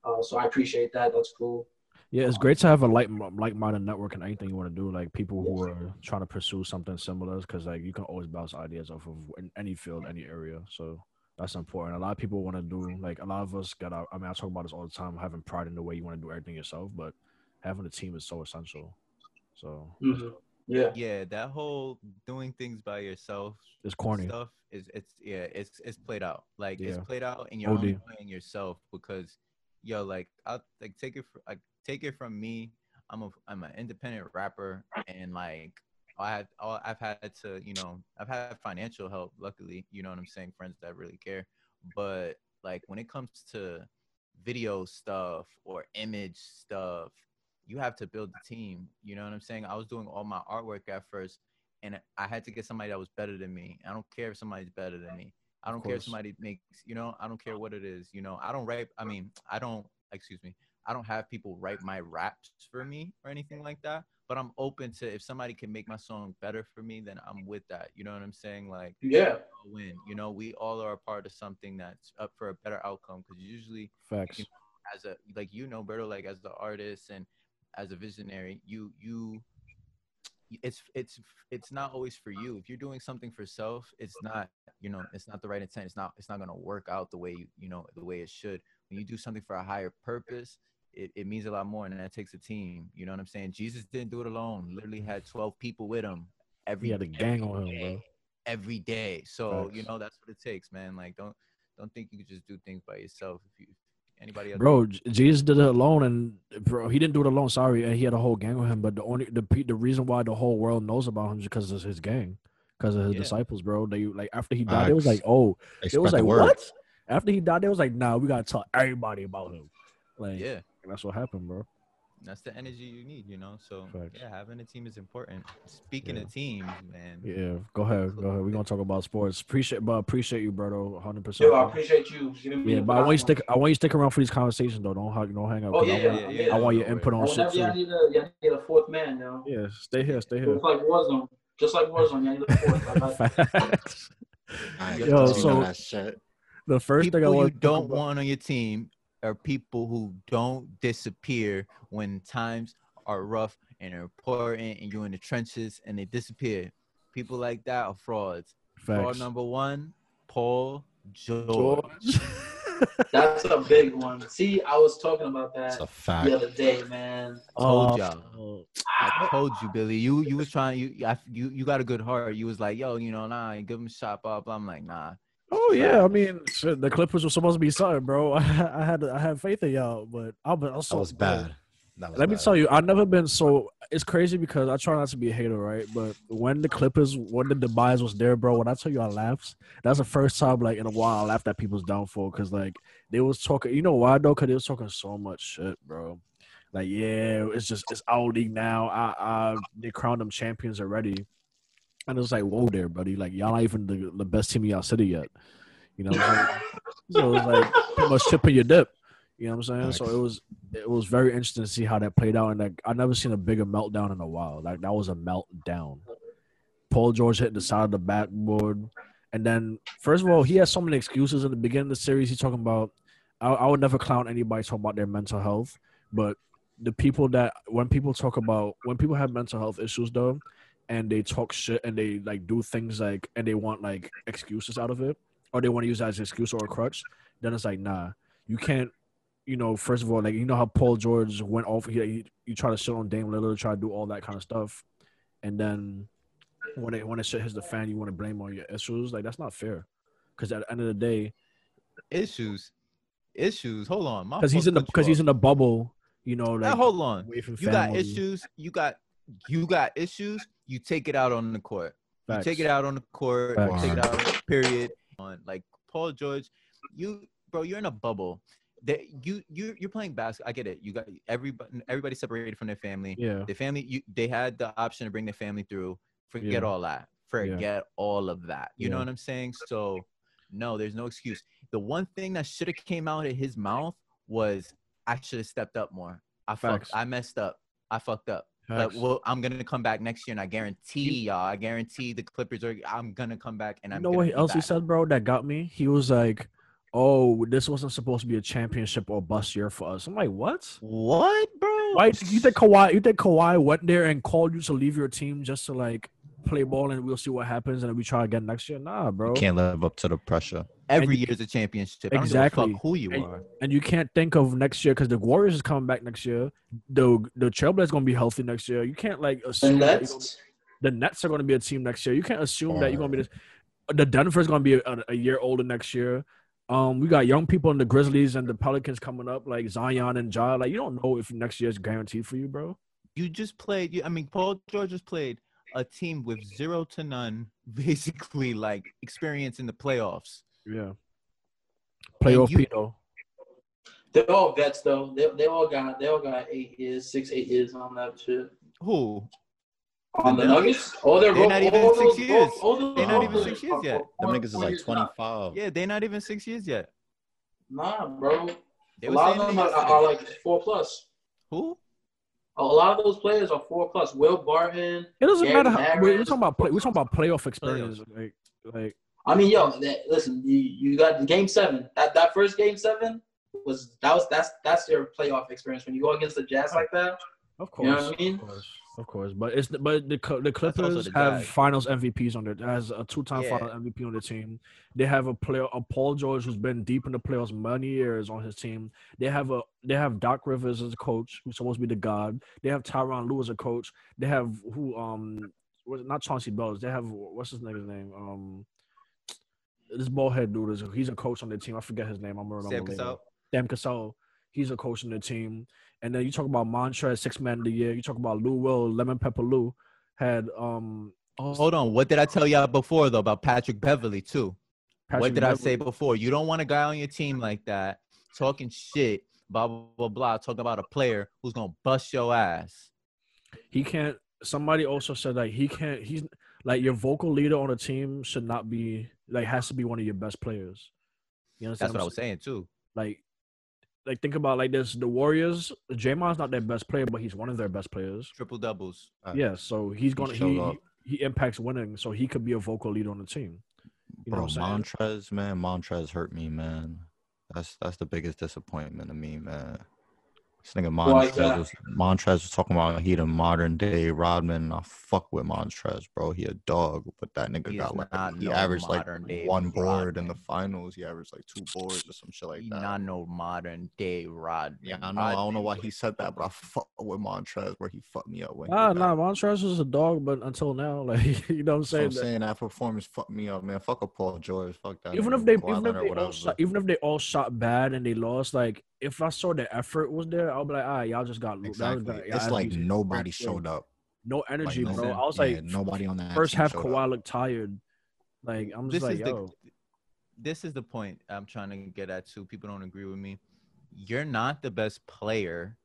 Uh, so I appreciate that. That's cool. Yeah, it's great to have a like like minded network and anything you want to do. Like people who are trying to pursue something similar, because like you can always bounce ideas off of in any field, any area. So that's important. A lot of people want to do like a lot of us got. Our, I mean, I talk about this all the time. Having pride in the way you want to do everything yourself, but having a team is so essential. So Mhm. Yeah. Yeah, that whole doing things by yourself it's corny. stuff is it's yeah it's it's played out like Yeah. it's played out and you're OD. only playing yourself because yo like I'll like take it for like take it from me. I'm a I'm an independent rapper, and like I had all I've had to you know I've had financial help. Luckily, you know what I'm saying, friends that really care. But like when it comes to video stuff or image stuff, you have to build the team. You know what I'm saying? I was doing all my artwork at first, and I had to get somebody that was better than me. I don't care if somebody's better than me. I don't care if somebody makes, you know, I don't care what it is. You know, I don't write. I mean, I don't. Excuse me. I don't have people write my raps for me or anything like that. But I'm open to if somebody can make my song better for me, then I'm with that. You know what I'm saying? Like Yeah. win. You know, we all are a part of something that's up for a better outcome. Because usually, Facts. as a like you know, Berto, like as the artist and as a visionary, you you it's it's it's not always for you. If you're doing something for self, it's not you know it's not the right intent. It's not it's not gonna work out the way you you know the way it should. When you do something for a higher purpose, it, it means a lot more, and that takes a team. You know what I'm saying? Jesus didn't do it alone. Literally had 12 people with him every He had a gang on him, bro. every day. So you know that's what it takes, man. Like don't don't think you can just do things by yourself. If you anybody else, Bro, Jesus did it alone, and bro, he didn't do it alone. Sorry, and he had a whole gang with him. But the only the the reason why the whole world knows about him is because of his gang, because of his Yeah. disciples, bro. They like after he died, it was like, oh, it was like what? After he died, they was like, nah, we gotta tell everybody about him. Like, yeah. that's what happened, bro. That's the energy you need, you know. So Facts. yeah, having a team is important. Speaking Yeah. of teams, man. Yeah, go ahead, go ahead. We're gonna talk about sports. Appreciate, but appreciate you, bro. Hundred Yo, percent. I appreciate you giving me Yeah, but I want you to stick. I want you stick around for these conversations, though. Don't hang, don't hang up. Oh, 'cause yeah, I yeah, want, yeah. I want your no input on worries. shit Whenever y'all need a, y'all need a fourth man now. Yeah, stay here, stay here. Just like Warzone. Just like Warzone, y'all need a fourth. Facts. Yo, so- The first people thing I you want to talk don't about- want on your team are people who don't disappear when times are rough and are important and you're in the trenches and they disappear. People like that are frauds. Fraud number one, Paul George. George. That's a big one. See, I was talking about that a fact. the other day, man. Told Oh, ah. y'all. I told you, Billy. You you was trying. You I, you you got a good heart. You was like, yo, you know, nah, give him a shot. Blah blah. I'm like, nah. Oh yeah, I mean, shit, the Clippers were supposed to be something, bro. I, had I had faith in y'all, but I was, I was That so was bad. That was Let me tell you, I've never been so. It's crazy because I try not to be a hater, right? But when the Clippers, when the demise was there, bro, when I tell you I laughed, that's the first time like in a while I laughed at people's downfall because like they was talking. You know why though? Because they was talking so much shit, bro. Like yeah, it's just it's our league now. I, I they crowned them champions already, and it's like whoa there, buddy. Like y'all not even the, the best team in y'all city yet. You know, what I'm saying? so it's like pretty much chip in your dip. You know what I'm saying? So it was it was very interesting to see how that played out, and like I never seen a bigger meltdown in a while. Like that was a meltdown. Paul George hitting the side of the backboard, and then first of all, he has so many excuses in the beginning of the series. He's talking about I, I would never clown anybody talking about their mental health, but the people that when people talk about when people have mental health issues though, and they talk shit and they like do things like and they want like excuses out of it, or they want to use that as an excuse or a crutch, then it's like nah, you can't you know, first of all, like you know how Paul George went off. He, he you try to shit on Dame Lillard, try to do all that kind of stuff, and then when it when it shit hits the fan, you want to blame on your issues. Like that's not fair. Because at the end of the day, Issues, issues. Hold on, because he's in the because he's in the bubble, you know, Now, like hold on. You got issues. You got you got issues. You take it out on the court. You take it out on the court. Facts. You take it out. Period. On like Paul George, you bro, you're in a bubble. That you you you're playing basketball. I get it. You got everybody everybody separated from their family. Yeah, The family you they had the option to bring their family through. Forget Yeah. all that. Forget all of that. You know what I'm saying? So no, there's no excuse. The one thing that should have came out of his mouth was I should have stepped up more. I fucked. Facts. I messed up. I fucked up. Facts. Like, well, I'm gonna come back next year, and I guarantee y'all, I guarantee the Clippers are. I'm gonna come back, and I'm. You know what be else he said, bro? That got me. He was like, "Oh, this wasn't supposed to be a championship or bust year for us." I'm like, "What? What, bro? Why you think Kawhi? You think Kawhi went there and called you to leave your team just to like play ball and we'll see what happens and we try again next year? Nah, bro. Can't live up to the pressure. Every and you- year's a championship. I don't Exactly. give a fuck who you And- are. and you can't think of next year because the Warriors is coming back next year. The the Trailblazers gonna be healthy next year. You can't like The assume that you're gonna- Nets. the Nets are gonna be a team next year. You can't assume that you're gonna be this. The Denver's gonna be a, a year older next year. Um, we got young people in the Grizzlies and the Pelicans coming up, like Zion and Ja. Like you don't know if next year's guaranteed for you, bro. You just played. You, I mean, Paul George just played a team with zero to none, basically like experience in the playoffs. Yeah. Playoff you- Pete though. They're all vets though. They, they all got they all got eight years, six, eight years on that shit. Who? On the Nuggets, all their They're not even all six those- years. all those- They're not even six years yet. four- Them niggas is like 25. Yeah, they're not even six years yet. Nah, bro. They a lot of them are, are like four plus. Who? A lot of those players are four plus. Will Barton. It doesn't Gary matter how we're, we're talking about play, we're talking about playoff experience. Like, like I mean, yo, that, listen, you, you got the game seven. That that first game seven was that was that's that's your playoff experience when you go against the Jazz like that. of You know course, what I mean? of course, of course. But it's but the the Clippers the have Jazz. Finals MVPs on their has a two time Yeah. Final MVP on the team. They have a player, a Paul George who's been deep in the playoffs many years on his team. They have a they have Doc Rivers as a coach who's supposed to be the god. They have Tyronn Lue as a coach. They have who um was not Chauncey Billups. They have what's his nigga's name um. This ballhead dude is he's a coach on the team. I forget his name. I'm gonna Sam remember. later. Cassell? Sam Cassell, he's a coach on the team. And then you talk about Montrez, six man of the year. You talk about Lou Will, Lemon Pepper Lou had um Oh, hold on. What did I tell y'all before though about Patrick Beverley too? what Patrick did I say before? You don't want a guy on your team like that talking shit, blah blah blah blah, talking about a player who's gonna bust your ass. He can't. Somebody also said like he can't. He's like your vocal leader on a team should not be like has to be one of your best players. You understand? That's what I I'm was saying too. Like, like think about like this: the Warriors. Draymond's not their best player, but he's one of their best players. Triple doubles. Uh, Yeah, so he's gonna he, he he impacts winning, so he could be a vocal leader on the team. You know Bro, what I'm saying? Montrez, man, Montrez hurt me, man. That's that's the biggest disappointment to me, man. This nigga Why Montrez that? was Montrez was talking about he the modern day Rodman. I fuck with Montrez, bro. He a dog, but that nigga He got like not he no averaged like modern day one board in the finals. He averaged like two boards or some shit like He that. not no modern day Rodman. yeah, I know. I don't know why he said that, but I fuck with Montrez where he fucked me up when. Nah, nah, Montrez was a dog, but until now, like you know what I'm So I'm saying. That- saying that performance fucked me up, man. Fuck a Paul George. Fuck that. even nigga if they even if they all shot, even if they all shot bad and they lost, like if I saw the effort was there, I'll be like, ah, y'all just got y'all just Exactly. got- It's like nobody Yeah. showed up. no energy, like, bro. I was Yeah, like, nobody on that first half showed Kawhi up. looked tired. Like I'm just this like, is yo, the this is the point I'm trying to get at too. People don't agree with me. You're not the best player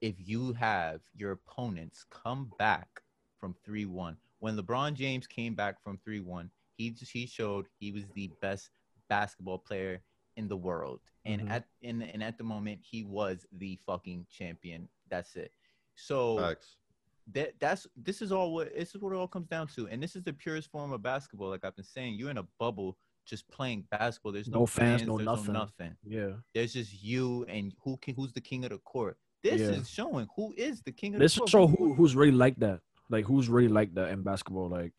if you have your opponents come back from 3-1. When LeBron James came back from 3-1, he just he showed he was the best basketball player in the world. And Mhm. at in and at the moment he was the fucking champion. That's it. So Facts. that that's this is all what this is what it all comes down to and this is the purest form of basketball like i've been saying you're in a bubble just playing basketball there's no, No fans, fans, no there's nothing. no nothing yeah. there's just you and who can who's the king of the court this Yeah. is showing who is the king of This the court show who who's really like that. Like who's really like that in basketball. Like,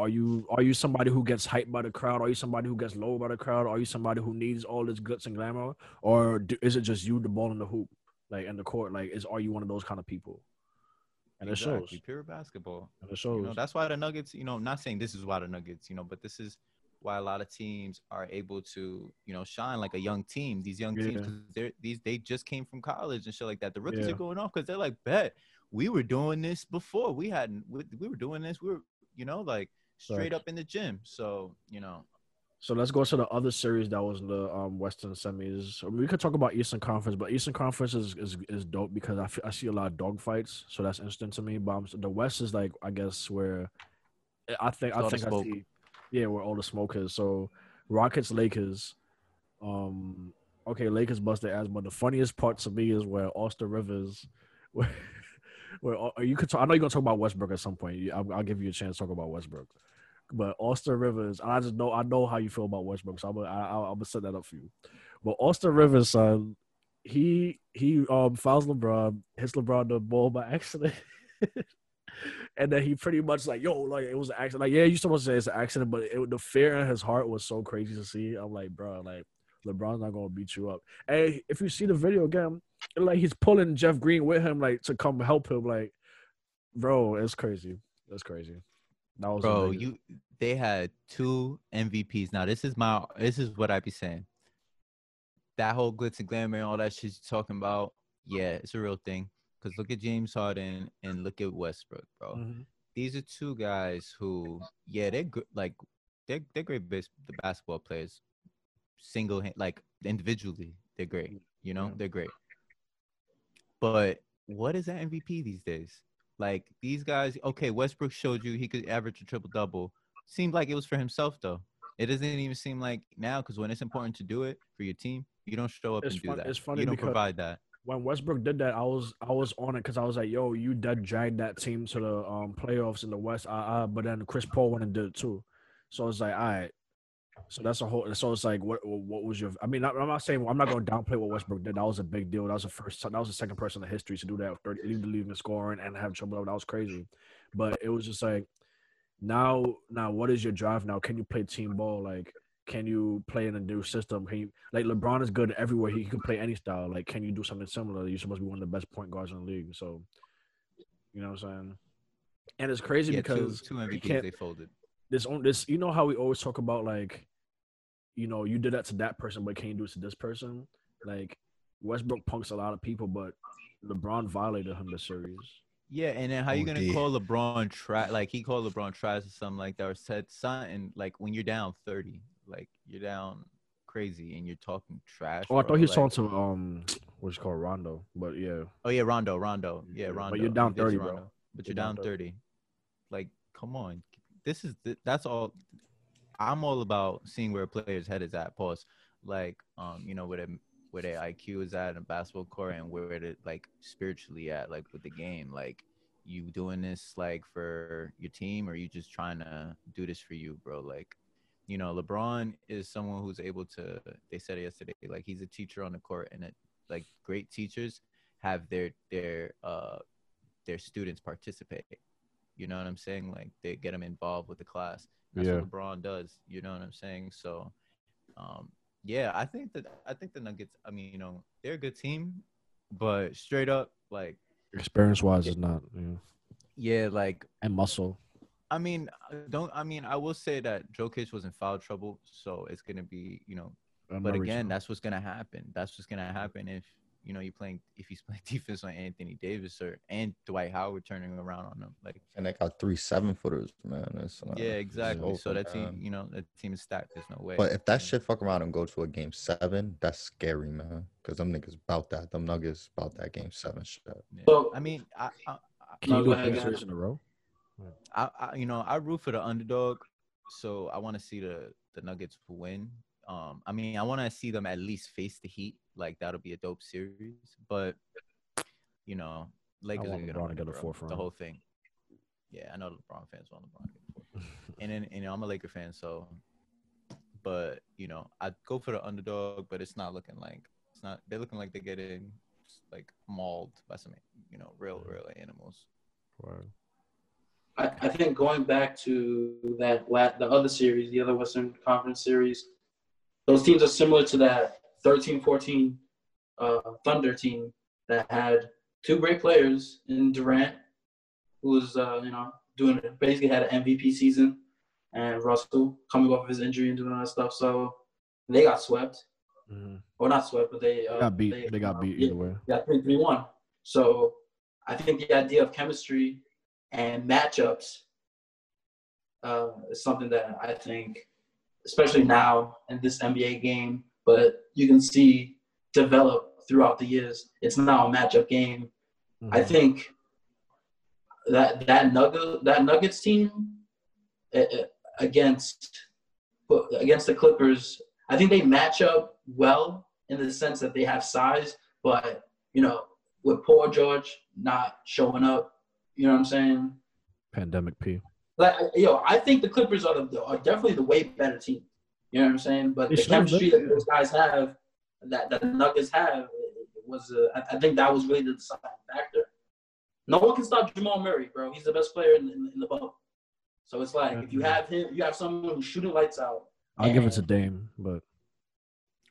are you are you somebody who gets hyped by the crowd? Are you somebody who gets low by the crowd? Are you somebody who needs all this guts and glamour? Or do, is it just you, the ball in the hoop, like in the court? Like, is are you one of those kind of people? And it shows. pure basketball And it shows. you know that's why the nuggets you know I'm not saying this is why the nuggets you know but this is why a lot of teams are able to you know shine like a young team these young teams Yeah. they're these they just came from college and shit like that the rookies Yeah. are going off because they're like bet we were doing this before we hadn't we, we were doing this we were you know like straight Facts. up in the gym so you know So let's go to the other series that was in the um, Western semis. I mean, we could talk about Eastern Conference, but Eastern Conference is is, is dope because I, I see a lot of dog fights, so that's interesting to me. But I'm, the West is like I guess where I think I think I smoke. see, yeah, where all the smoke is. So Rockets, Lakers, um, okay, Lakers bust their ass, but the funniest part to me is where Austin Rivers, where, where you could talk, I know you're gonna talk about Westbrook at some point. I'll, I'll give you a chance to talk about Westbrook. But Austin Rivers, I just know I know how you feel about Westbrook, so I'm gonna I, I'm gonna set that up for you. But Austin Rivers, son, he he um fouls LeBron, hits LeBron the ball by accident, and then he pretty much like yo, like it was an accident. Like yeah, you supposed to say it's an accident, but it, the fear in his heart was so crazy to see. I'm like, bro, like LeBron's not gonna beat you up. And if you see the video again, like he's pulling Jeff Green with him, like to come help him. Like, bro, it's crazy. That's crazy. That was bro amazing. you they had two mvps now this is my this is what i be saying that whole glitz and glamour and all that shit you're talking about, yeah, it's a real thing. Because look at James Harden and look at Westbrook, bro. Mhm. These are two guys who, yeah, they're good. Like they're they're great bas- the basketball players. Single hand, like individually, they're great. You know, they're great. But what is that MVP these days? Like these guys, okay, Westbrook showed you he could average a triple double. Seemed like it was for himself though. It doesn't even seem like now because when it's important to do it for your team, you don't show up It's and do that. it's funny you don't provide that. when Westbrook did that, I was I was on it because I was like, "Yo, you dead dragged that team to the um playoffs in the West." Uh, uh, but then Chris Paul went and did it too, so it's like, all right. So that's a whole. So it's like, what what was your? I mean, I'm not saying I'm not going to downplay what Westbrook did. That was a big deal. That was the first. That was the second person in the history to do that. Thirty, in scoring and have trouble. That was crazy. But it was just like, now, now, what is your drive now? Can you play team ball? Like, can you play in a new system? Can you like LeBron is good everywhere. He can play any style. Like, can you do something similar? You're supposed to be one of the best point guards in the league. So, you know what I'm saying? And it's crazy Yeah, because two you MVPs they folded. This on this. You know how we always talk about like, you know, you did that to that person, but can you do it to this person? Like, Westbrook punks a lot of people, but LeBron violated him this series. Yeah, and then how you gonna OD. call LeBron trash? Like he called LeBron trash or something like that, or said something like when you're down thirty, like you're down crazy and you're talking trash. Oh, I thought he was like- talking to um, what's it called Rondo, but yeah, Oh yeah, Rondo, Rondo, yeah, Yeah, but Rondo. you're down 30, to bro. But You're you're down down 30. thirty. Like, come on, this is th- that's all. I'm all about seeing where a player's head is at. Pause. Like, um, you know, where their where their IQ is at in a basketball court and where it like spiritually at, like with the game. Like, you doing this like for your team, or you just trying to do this for you, bro? Like, you know, LeBron is someone who's able to. They said it yesterday. Like, he's a teacher on the court, and it like great teachers have their their uh their students participate. You know what I'm saying? Like they get them involved with the class. That's Yeah. what LeBron does. You know what I'm saying? So, um, yeah, I think that I think the Nuggets. I mean, you know, they're a good team, but straight up, like, experience wise, is not. Yeah. yeah, like And muscle. I mean, don't I mean I will say that Jokic was in foul trouble, so it's gonna be you know. I'm But again, reaching. that's what's gonna happen. That's what's gonna happen if you know you're playing if he's playing defense on Anthony Davis or and Dwight Howard turning around on him. Like And they got three seven footers, man. It's, uh, yeah, it's exactly. So over, that team, you know, that team is stacked. There's no way. But if that shit fuck around and go to a game seven, that's scary, man. Because them niggas about that. Them nuggets about that game seven shit. Yeah. So- I mean, I, I, Can you do ahead, three go in a row? I, I, you know, I root for the underdog, so I want to see the the Nuggets win. Um, I mean, I want to see them at least face the Heat. Like that'll be a dope series. But you know, Lakers are gonna LeBron to win, get a bro, the whole thing. Yeah, I know the LeBron fans want LeBron to get a fourth. and then you know I'm a Laker fan, so. But you know, I'd go for the underdog, but it's not looking like it's not. They're looking like they're getting like mauled by some, you know, real, real animals. Right. I, I think going back to that la- the other series, the other Western Conference series, those teams are similar to that 13-14 uh, Thunder team that had two great players in Durant, who was uh, you know doing basically had an MVP season, and Russell coming off of his injury and doing all that stuff. So they got swept, Mhm. or not swept, but they, uh, They got beat. They got beat either way. yeah, three three one. So I think the idea of chemistry and matchups uh, is something that I think, especially now in this NBA game, but you can see develop throughout the years. It's now a matchup game. I Mhm. think that that Nugget that Nuggets team against against the Clippers, I think they match up well in the sense that they have size, but you know, with Paul George not showing up, you know what I'm saying? Pandemic P. Like, yo, I think the Clippers are the are definitely the way better team. You know what I'm saying? But They the chemistry that those guys have, that the Nuggets have, was uh, I, I think that was really the deciding factor. No one can stop Jamal Murray, bro. He's the best player in, in, in the bubble. So it's like if you have him, you have someone who's shooting lights out. I'll give it to And- Dame, but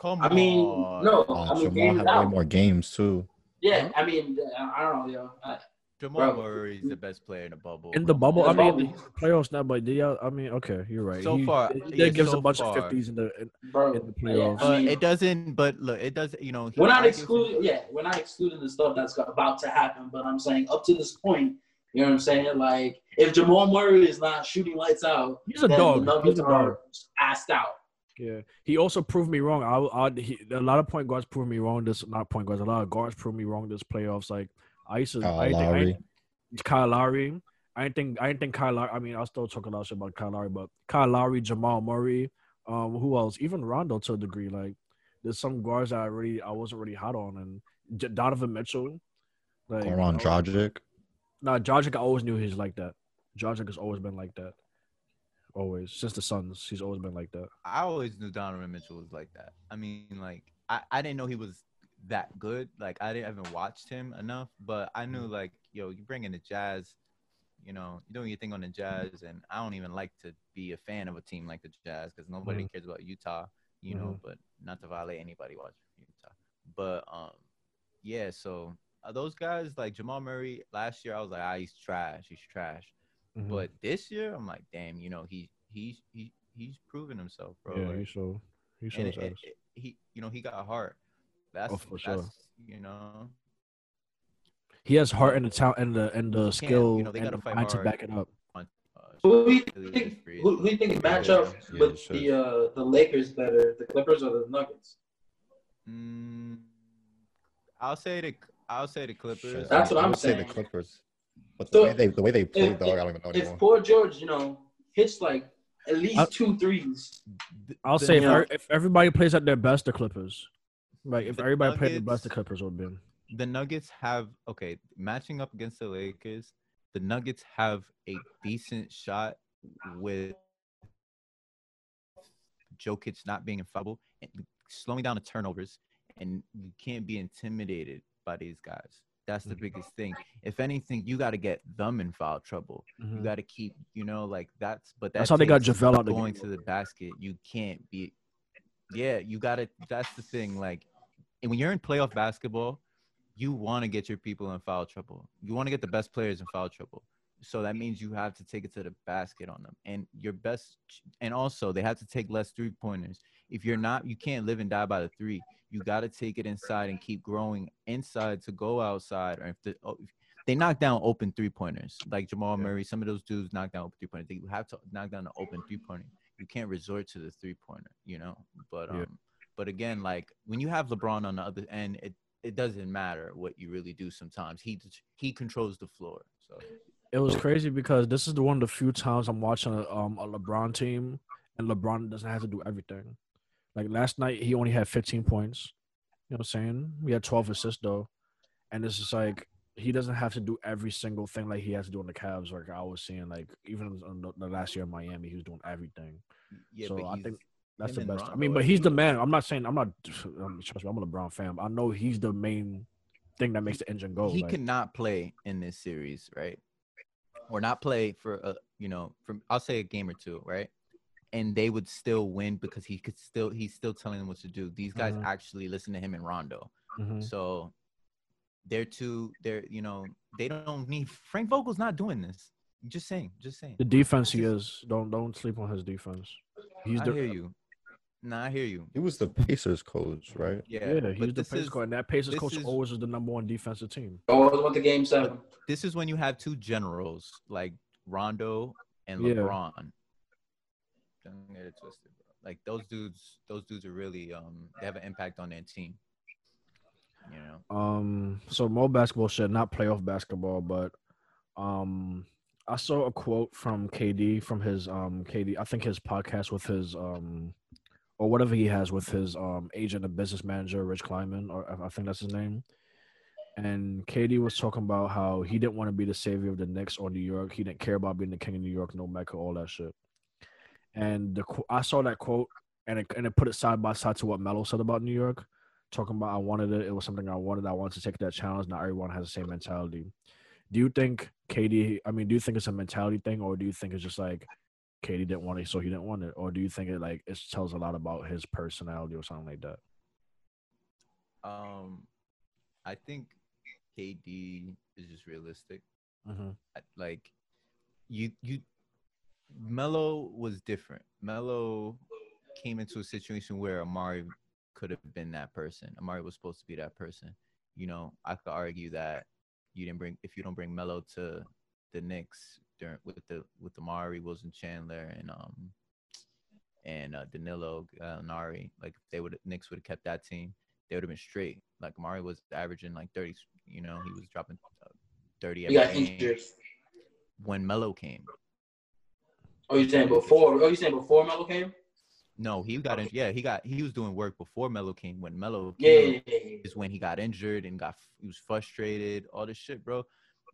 Come I mean, on. no, Uh, I mean, Jamal Dame had is way more games too. Yeah, I mean, I don't know, yo. I, Jamal Bro. Murray's the best player in the bubble. In the Come bubble, I mean, bubble. the playoffs now, but yeah, I mean, okay, you're right. So he, far, he yeah, did give us so a bunch far. of fifties in the. In, in the playoffs. Uh, but it doesn't. But look, it does. You know, he- we're not I give him- excluding. Yeah, we're not excluding the stuff that's about to happen. But I'm saying up to this point, you know what I'm saying? Like if Jamal Murray is not shooting lights out, he's a then dog. the He's a are dog. assed out. Yeah, he also proved me wrong. I, I he, a lot of point guards proved me wrong. This not point guards. A lot of guards proved me wrong this playoffs. Like I used to, Kyle I didn't think, I didn't- Kyle Lowry. I didn't think I didn't think Kyle. Lowry, I mean, I'll still talk a lot of shit about Kyle Lowry, but Kyle Lowry, Jamal Murray, um, who else? Even Rondo to a degree. Like there's some guards that I really I wasn't really hot on, and J- Donovan Mitchell. Like Goran Dragic. Nah, Dragic, I always knew he's like that. Dragic has always been like that. Always since the Suns, he's always been like that. I always knew Donovan Mitchell was like that. I mean, like I, I didn't know he was that good. Like I didn't even watched him enough, but I knew like yo, you bring in the Jazz, you know, you're doing your thing on the Jazz, and I don't even like to be a fan of a team like the Jazz because nobody cares about Utah, you know. But not to violate anybody watching Utah, but um, yeah. So uh, those guys like Jamal Murray last year, I was like, ah, he's trash, he's trash. Mhm. But this year, I'm like, damn, you know, he he's he he's proven himself, bro. yeah, like, he so he and shows it- it- it- he, you know, he got a heart. That's Oh, for that's sure. you know, He has heart and the talent and the and the skill you know, they and gotta the fight mind to back it up. Uh, Who do you think? is Who, who do you think match up Yeah, with sure. the uh, the Lakers better, the Clippers or the Nuggets? mm, I'll say the I'll say the Clippers. Shit, That's what I I'm would say saying. the Clippers. But So, the way they the way they play, if- dog, I don't even know If anymore. Paul George, you know, hits like at least I- two threes, I'll The say if, Yeah. er- if everybody plays at their best, the Clippers. Like if The everybody played the Nuggets- the Clippers would win. the Nuggets have okay matching up against the Lakers. The Nuggets have a decent shot with Jokic not being in foul and slowing down the turnovers, and you can't be intimidated by these guys. That's the biggest thing. If anything, you got to get them in foul trouble. You Mhm. got to keep, you know, like that's. But that That's how they got JaVale out going to the basket. You can't be. Yeah, you got to. That's the thing. Like, and when you're in playoff basketball, you want to get your people in foul trouble. You want to get the best players in foul trouble. So that means you have to take it to the basket on them. And your best, and also they have to take less three pointers. If you're not, you can't live and die by the three. You got to take it inside and keep growing inside to go outside. Or if the, oh, if they knock down open three pointers, like Jamal. Murray, some of those dudes knock down open three pointers. They have to knock down the open three pointer. You can't resort to the three pointer, you know. But um, Yeah. but again, like when you have LeBron on the other end, it it doesn't matter what you really do. Sometimes he he controls the floor. So It was crazy because this is the one of the few times I'm watching a, um, a LeBron team, and LeBron doesn't have to do everything. Like last night, he only had 15 points. You know what I'm saying? We had 12 assists though, and this is like he doesn't have to do every single thing like he has to do in the Cavs. Like I was seeing, like even on the, the last year in Miami, he was doing everything. yeah, so I think that's the best. I mean, but he's the man. I'm not saying I'm not. Trust me, I'm a LeBron fan. I know he's the main thing that makes the engine go. he like, cannot play in this series, right? Or not play for a you know from I'll say a game or two, right? And they would still win because he could still he's still telling them what to do. These guys Mhm. actually listen to him and Rondo. Mhm. So they're too they're you know they don't need Frank Vogel's not doing this. Just saying, just saying. The defense he is. Don't don't sleep on his defense. He's the, I hear you. Nah, I hear you. He was the Pacers coach, right? Yeah, yeah. he's but the Pacers is coach, and that Pacers coach is- always was the number one defensive team. always went the game seven. this is when you have two generals like Rondo and Yeah. LeBron. Don't get it twisted, bro. Like those dudes, those dudes are really um they have an impact on their team. You know. Um, so more basketball shit, not playoff basketball, but um, I saw a quote from KD from his um KD. I think his podcast with his um or whatever he has with his um agent and business manager Rich Kleiman, or I- think that's his name. And KD was talking about how he didn't want to be the savior of the Knicks or New York. He didn't care about being the king of New York, no Mecca, all that shit. And the I saw that quote and it, and it put it side by side to what Melo said about New York talking about I wanted it. It was something I wanted. I wanted to take that challenge. Not everyone has the same mentality. Do you think KD? I mean, do you think it's a mentality thing, or do you think it's just like KD didn't want it, so he didn't want it, or do you think it like it tells a lot about his personality or something like that? Um I think KD is just realistic. Mhm. Like you you Melo was different. Melo came into a situation where Amar'e could have been that person. Amar'e was supposed to be that person. You know, I could argue that you didn't bring if you don't bring Melo to the Knicks during with the with Amar'e Wilson Chandler and um and uh, Danilo Gallinari, like if they would Knicks would have kept that team, they would have been straight. Like Amar'e was averaging like thirty. You know, he was dropping uh, thirty every injured. when Melo came. Oh, you saying before? Oh, you saying before Melo came? No, he got in. Yeah, he got he was doing work before Melo came. When Melo came, yeah, yeah, yeah. is when he got injured and got he was frustrated. All this shit, bro.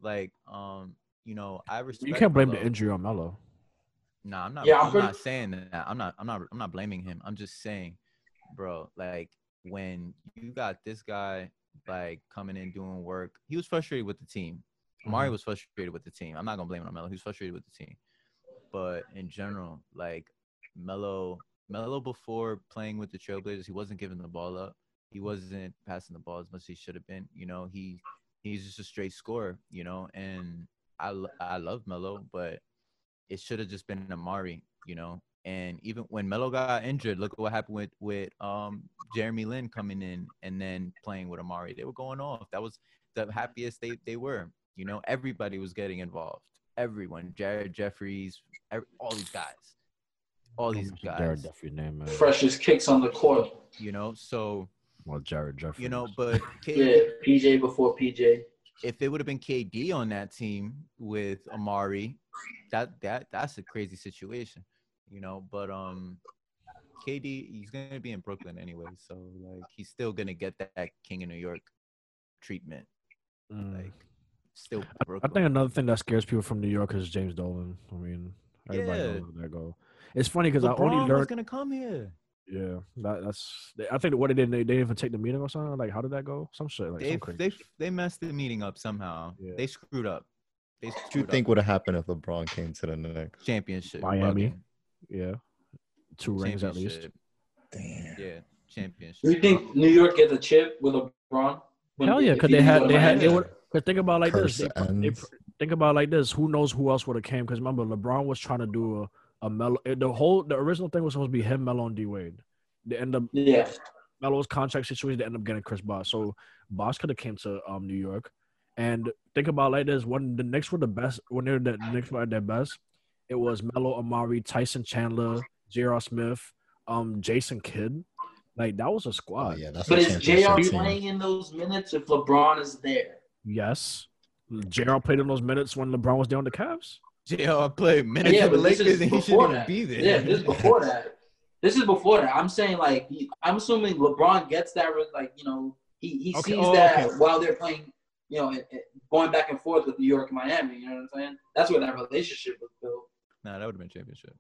Like, um, you know, I respect. You can't blame the injury on Melo. Nah, I'm not. Yeah, I'm I'm, pretty- not saying that. I'm not. I'm not. I'm not blaming him. I'm just saying, bro. Like when you got this guy like coming in doing work, he was frustrated with the team. Amar'e Mhm. was frustrated with the team. I'm not gonna blame it on Melo. He was frustrated with the team. But in general, like Melo, Melo before playing with the Trailblazers, he wasn't giving the ball up. He wasn't passing the ball as much as he should have been. You know, he he's just a straight scorer. You know, and I I love Melo, but it should have just been Amar'e, you know. And even when Melo got injured, look at what happened with with um Jeremy Lin coming in and then playing with Amar'e. They were going off. That was the happiest they they were. You know, everybody was getting involved. Everyone, Jared Jeffries, every, all these guys, all these Don't Jared guys. Jeffries' name, man. Freshest kicks on the court. You know, so Well, Jared Jeffries. you know, but K- Yeah, PJ before PJ. if it would have been KD on that team with Amar'e, that that that's a crazy situation, you know. But um, KD he's gonna be in Brooklyn anyway, so like he's still gonna get that, that King of New York treatment. Mm. Like still I Brooklyn. think another thing that scares people from New York is James Dolan. I mean, everybody Yeah. knows where that go. It's funny because I LeBron only was learned. gonna come here. Yeah, that, that's. I think what they did, they, they didn't even take the meeting or something. Like, how did that go? Some shit. Like, They some crazy they they messed the meeting up somehow. Yeah. They screwed up. They What do you screwed think up. would have happened if LeBron came to the next championship? Miami. bugging. yeah, two rings at least. Damn. Yeah, championship. Do you think New York get the chip with LeBron? When- Hell yeah, if because they didn't had they had they Miami? would. Cause think about like Curse this. They, they, think about like this. Who knows who else would have came? Because remember, LeBron was trying to do a a Melo. The whole the original thing was supposed to be him, Melo, and D Wade. They end up Yeah, Melo's contract situation. They end up getting Chris Bosh. So Bosh could have came to um New York. And think about like this: when the Knicks were the best, when they were the Knicks were at their best, it was Melo, Amar'e, Tyson Chandler, J.R. Smith, um, Jason Kidd. Like that was a Oh squad. yeah, that's but a is championship JR playing in those minutes if LeBron is there? Yes. J.R. played in those minutes when LeBron was down on the Cavs. JR played minutes Yeah, for the Lakers and he shouldn't that. be there. Yeah, this is before that. This is before that. I'm saying like I'm assuming LeBron gets that like you know he he Okay, sees oh, that okay. while they're playing you know it- it- going back and forth with New York and Miami. You know what I'm saying? That's where that relationship was built. Nah, that would have been championship.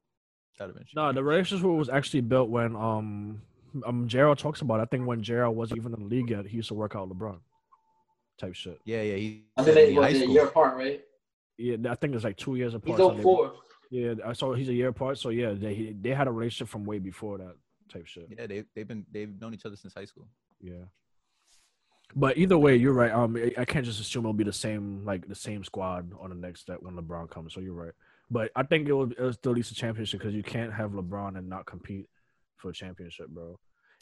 That would have been No, the relationship was actually built when um um Gerald talks about. It. I think when Gerald wasn't even in the league yet, he used to work out LeBron, type shit. Yeah, yeah. He I said think they in were high a school. year apart, right? Yeah, I think it's like two years apart. He's so 04. Yeah, I saw he's a year apart. So yeah, they they had a relationship from way before that type shit. Yeah, they they've been they've known each other since high school. Yeah. But either way, you're right. Um, I- I can't just assume it'll be the same like the same squad on the next that when LeBron comes. So you're right. But I think it will it'll still lead to championship because you can't have LeBron and not compete for a championship, bro.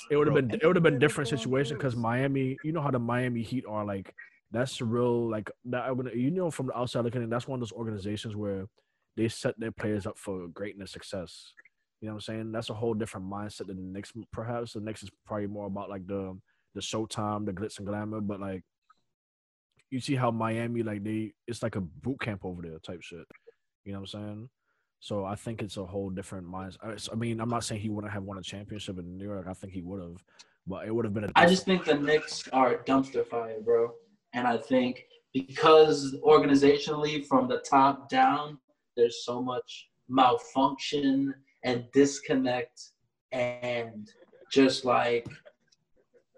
It would have been it would have been different situation because. Miami, you know how the Miami Heat are like. That's real like that. I'm gonna- You know from the outside looking in, that's one of those organizations where they set their players up for greatness, success. You know what I'm saying? That's a whole different mindset than the Knicks. Perhaps the Knicks is probably more about like the the showtime, the glitz and glamour. But like, you see how Miami like they it's like a boot camp over there type shit. You know what I'm saying? So I think it's a whole different mindset. I- I mean, I'm not saying he wouldn't have won a championship in New York. I think he would have, but it would have been a. I just think the Knicks are a dumpster fire, bro. And I think because organizationally, from the top down, there's so much malfunction and disconnect, and just like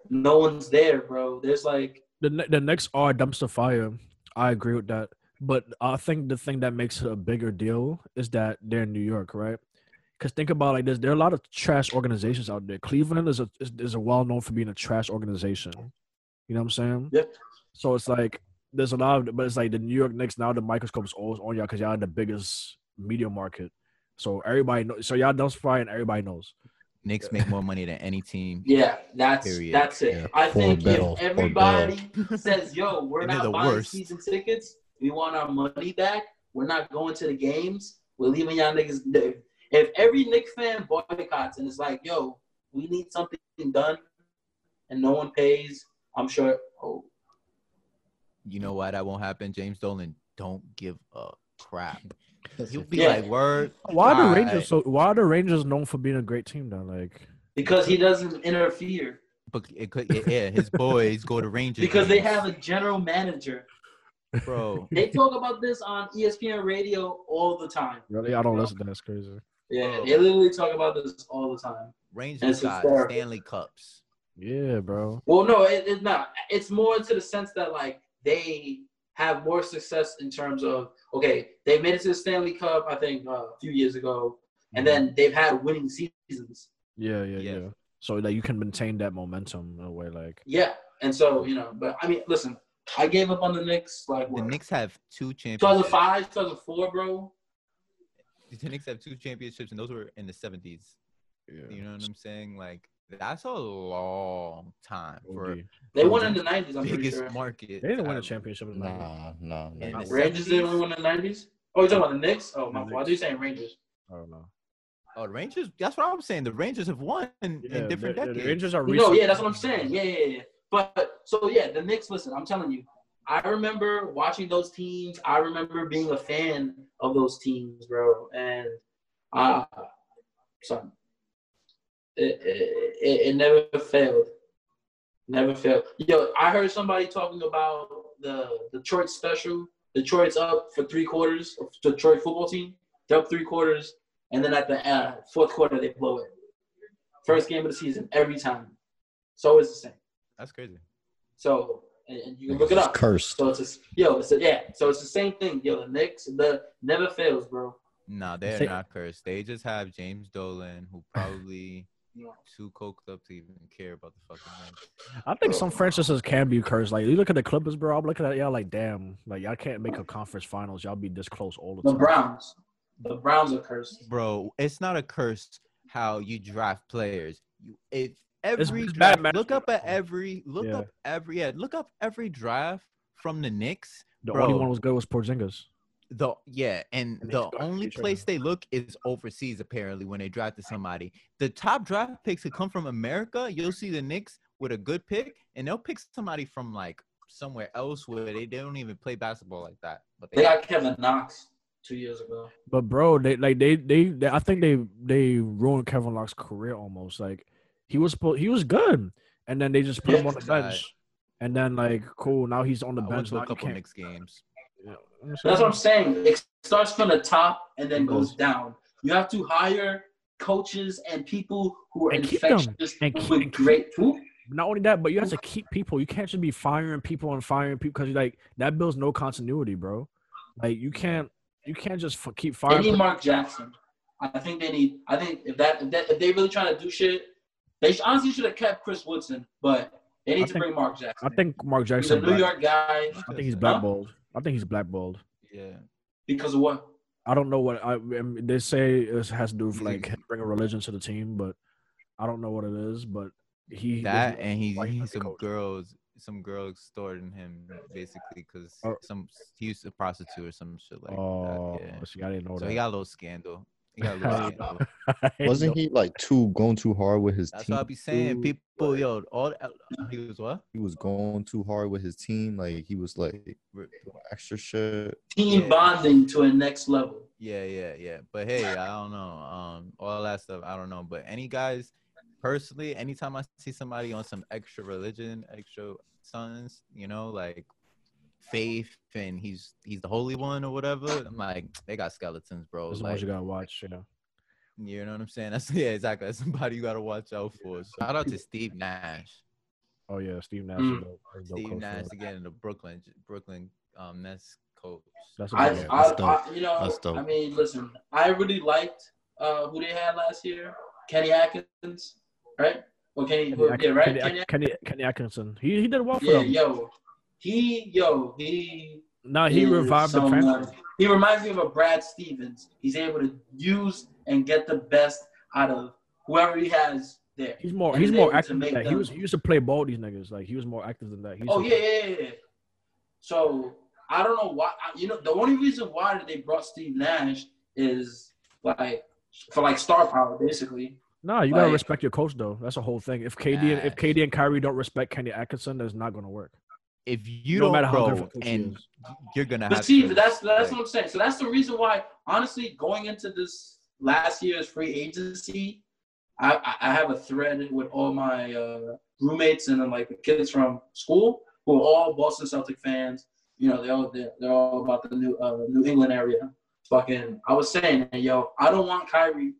no one's there, bro. There's like the Ne- the Knicks are dumpster fire. I agree with that. But I think the thing that makes it a bigger deal is that they're in New York, right? Because think about like this: there are a lot of trash organizations out there. Cleveland is a is, is a well known for being a trash organization. You know what I'm saying? Yep. So it's like there's a lot of, but it's like the New York Knicks now. The microscope's always on y'all because y'all in the biggest media market. So everybody knows. So y'all diversify and everybody knows. Knicks make more money than any team. Yeah, that's Period. that's it. Yeah, I for think Bell, if for everybody says, "Yo, we're And not the buying worst. season tickets. We want our money back. We're not going to the games. We're leaving y'all niggas." If, if every Knicks fan boycotts and it's like, "Yo, we need something done," and no one pays, I'm sure. Oh, You know why that won't happen? James Dolan don't give a crap. He'll be Yeah. like, "Word." Why are the Alright. Rangers so? Why are the Rangers known for being a great team? Then, like, because he doesn't interfere. But it could, yeah, his boys go to Rangers Because they have a general manager. bro. They talk about this on ESPN radio all the time. really, I don't listen to that. That's crazy. Yeah, they literally talk about this all the time. Rangers got. Stanley Cups. Yeah, bro. Well, no, it, it's not. It's more to the sense that like they have more success in terms of okay, they made it to the Stanley Cup, I think uh, a few years ago, and then they've had winning seasons. Yeah, yeah, Yeah. yeah. So that you can maintain that momentum in a way, like Yeah, and so you know, but I mean, listen, I gave up on the Knicks like The what, Knicks have two championships. 2005, 2004, bro. The Knicks have two championships, and those were in the seventies. yeah. You know what I'm saying? Like that's a long time for OD. They won in the 90s. I'm biggest sure. market. They didn't win a championship in the 90s. Nah, nah, In nah. the Rangers didn't win in the 90s. Oh, you're talking about the Knicks? Oh my The fault. You saying Rangers. I don't know. Oh, the Rangers. That's what I'm saying. The Rangers have won in, Yeah, in different the, the decades. Rangers are No, recent. yeah, that's what I'm saying. Yeah, yeah, yeah. But so yeah, the Knicks. Listen, I'm telling you, I remember watching those teams. I remember being a fan of those teams, bro. And uh, son, it, it, it, it never failed. Never failed. Yo, I heard somebody talking about the Detroit special. Detroit's up for three quarters. of Detroit football team. They're up three quarters, and then at the uh, fourth quarter they blow it. First game of the season every time. So it's the same. That's crazy. So and, and you can look it up. Cursed. So it's a, yo, it's a, yeah. So it's the same thing. Yo, the Knicks, the never fails, bro. Nah, they're not cursed. They just have James Dolan, who probably too coked up to even care about the fucking thing. I think some franchises can be cursed. Like you look at the Clippers, bro. I'm looking at y'all like, damn, like y'all can't make a conference finals. Y'all be this close all the The time. The Browns, the Browns are cursed. Bro, it's not a curse how you draft players. You if every it's draft, bad look up at every look Yeah. up every yeah, look up every draft from the Knicks. The Bro. only one was good was Porzingis. The yeah, and And the only place they look is overseas. Apparently, when they drafted somebody, the top draft picks could come from America. You'll see the Knicks with a good pick, and they'll pick somebody from like somewhere else where they, they don't even play basketball like that. But They got Kevin Knox two years ago. But bro, they like they, they they I think they they ruined Kevin Love's career almost. Like he was supposed he was good, and then they just put him on the bench, and then like cool now he's on the I bench. went to Now a couple can't. Knicks games. That's what I'm saying. It starts from the top and then goes down. You have to hire coaches and people who are And infectious And keep- with and great food. Not only that, but you have to keep people. You can't just be firing people and firing people because like that builds no continuity, bro. Like you can't you can't just f- keep They firing. need Mark Jackson. I think they need. I think if that if, that, if they really trying to do shit, they sh- honestly should have kept Chris Woodson, but they need I to think- bring Mark Jackson. I think Mark Jackson. he's a. New York guy I think he's Huh? Blackballed. I think he's blackballed. Yeah, because of what? I don't know what I, I mean, they say it has to do with He's like a- bringing religion to the team, but I don't know what it is. But he that and he why he he not the some coach. girls some girl extorting him basically because Oh. some he used a prostitute or some shit like oh, that. Yeah. see, I didn't know So that. he got a little scandal. He got a little I scandal. didn't Wasn't he like too going too hard with his That's team? what I be saying. too? People, yo, all he was what? He was going too hard with his team. Like he was like extra shit. Team Yeah. bonding to a next level. Yeah, yeah, yeah. But hey, I don't know. Um, all that stuff, I don't know. But any guys, personally, anytime I see somebody on some extra religion, extra sons, you know, like faith, and he's he's the holy one or whatever, I'm like, they got skeletons, bro. That's the ones Like, you gotta watch. you know. you know what I'm saying? That's yeah, exactly. That's somebody you gotta watch out for. Shout out to Steve Nash. Oh yeah, Steve Nash. Mm. is dope- is Steve Nash again, the Brooklyn Brooklyn um Nets coach. That's a I, good I, that's I, you know, That's dope. I mean, listen, I really liked uh, who they had last year, Kenny Atkins, right? Well, Kenny, Kenny, yeah, right? Kenny, Kenny, Kenny, Kenny Atkinson. He he did well for yeah, them. yo, he yo he Now he revived the someone- franchise. He reminds me of a Brad Stevens. He's able to use and get the best out of whoever he has there. He's more And he's more active than that. He was he used to play ball these niggas. Like he was more active than that. He Oh yeah, yeah, yeah, yeah. So I don't know why. You know, the only reason why they brought Steve Nash is like for like star power, basically. Nah, you gotta respect your coach though. That's the whole thing. If KD and, if KD and Kyrie don't respect Kenny Atkinson, that's not gonna work. If you No don't, matter how bro, different coach he and you're gonna But have see, to, that's that's like, what I'm saying. So that's the reason why, honestly, going into this last year's free agency, I I- I have a thread with all my uh, roommates and then like the kids from school who are all Boston Celtic fans. You know, they all they're, they're all about the new uh, New England area. Fucking, I was saying, yo, I don't want Kyrie.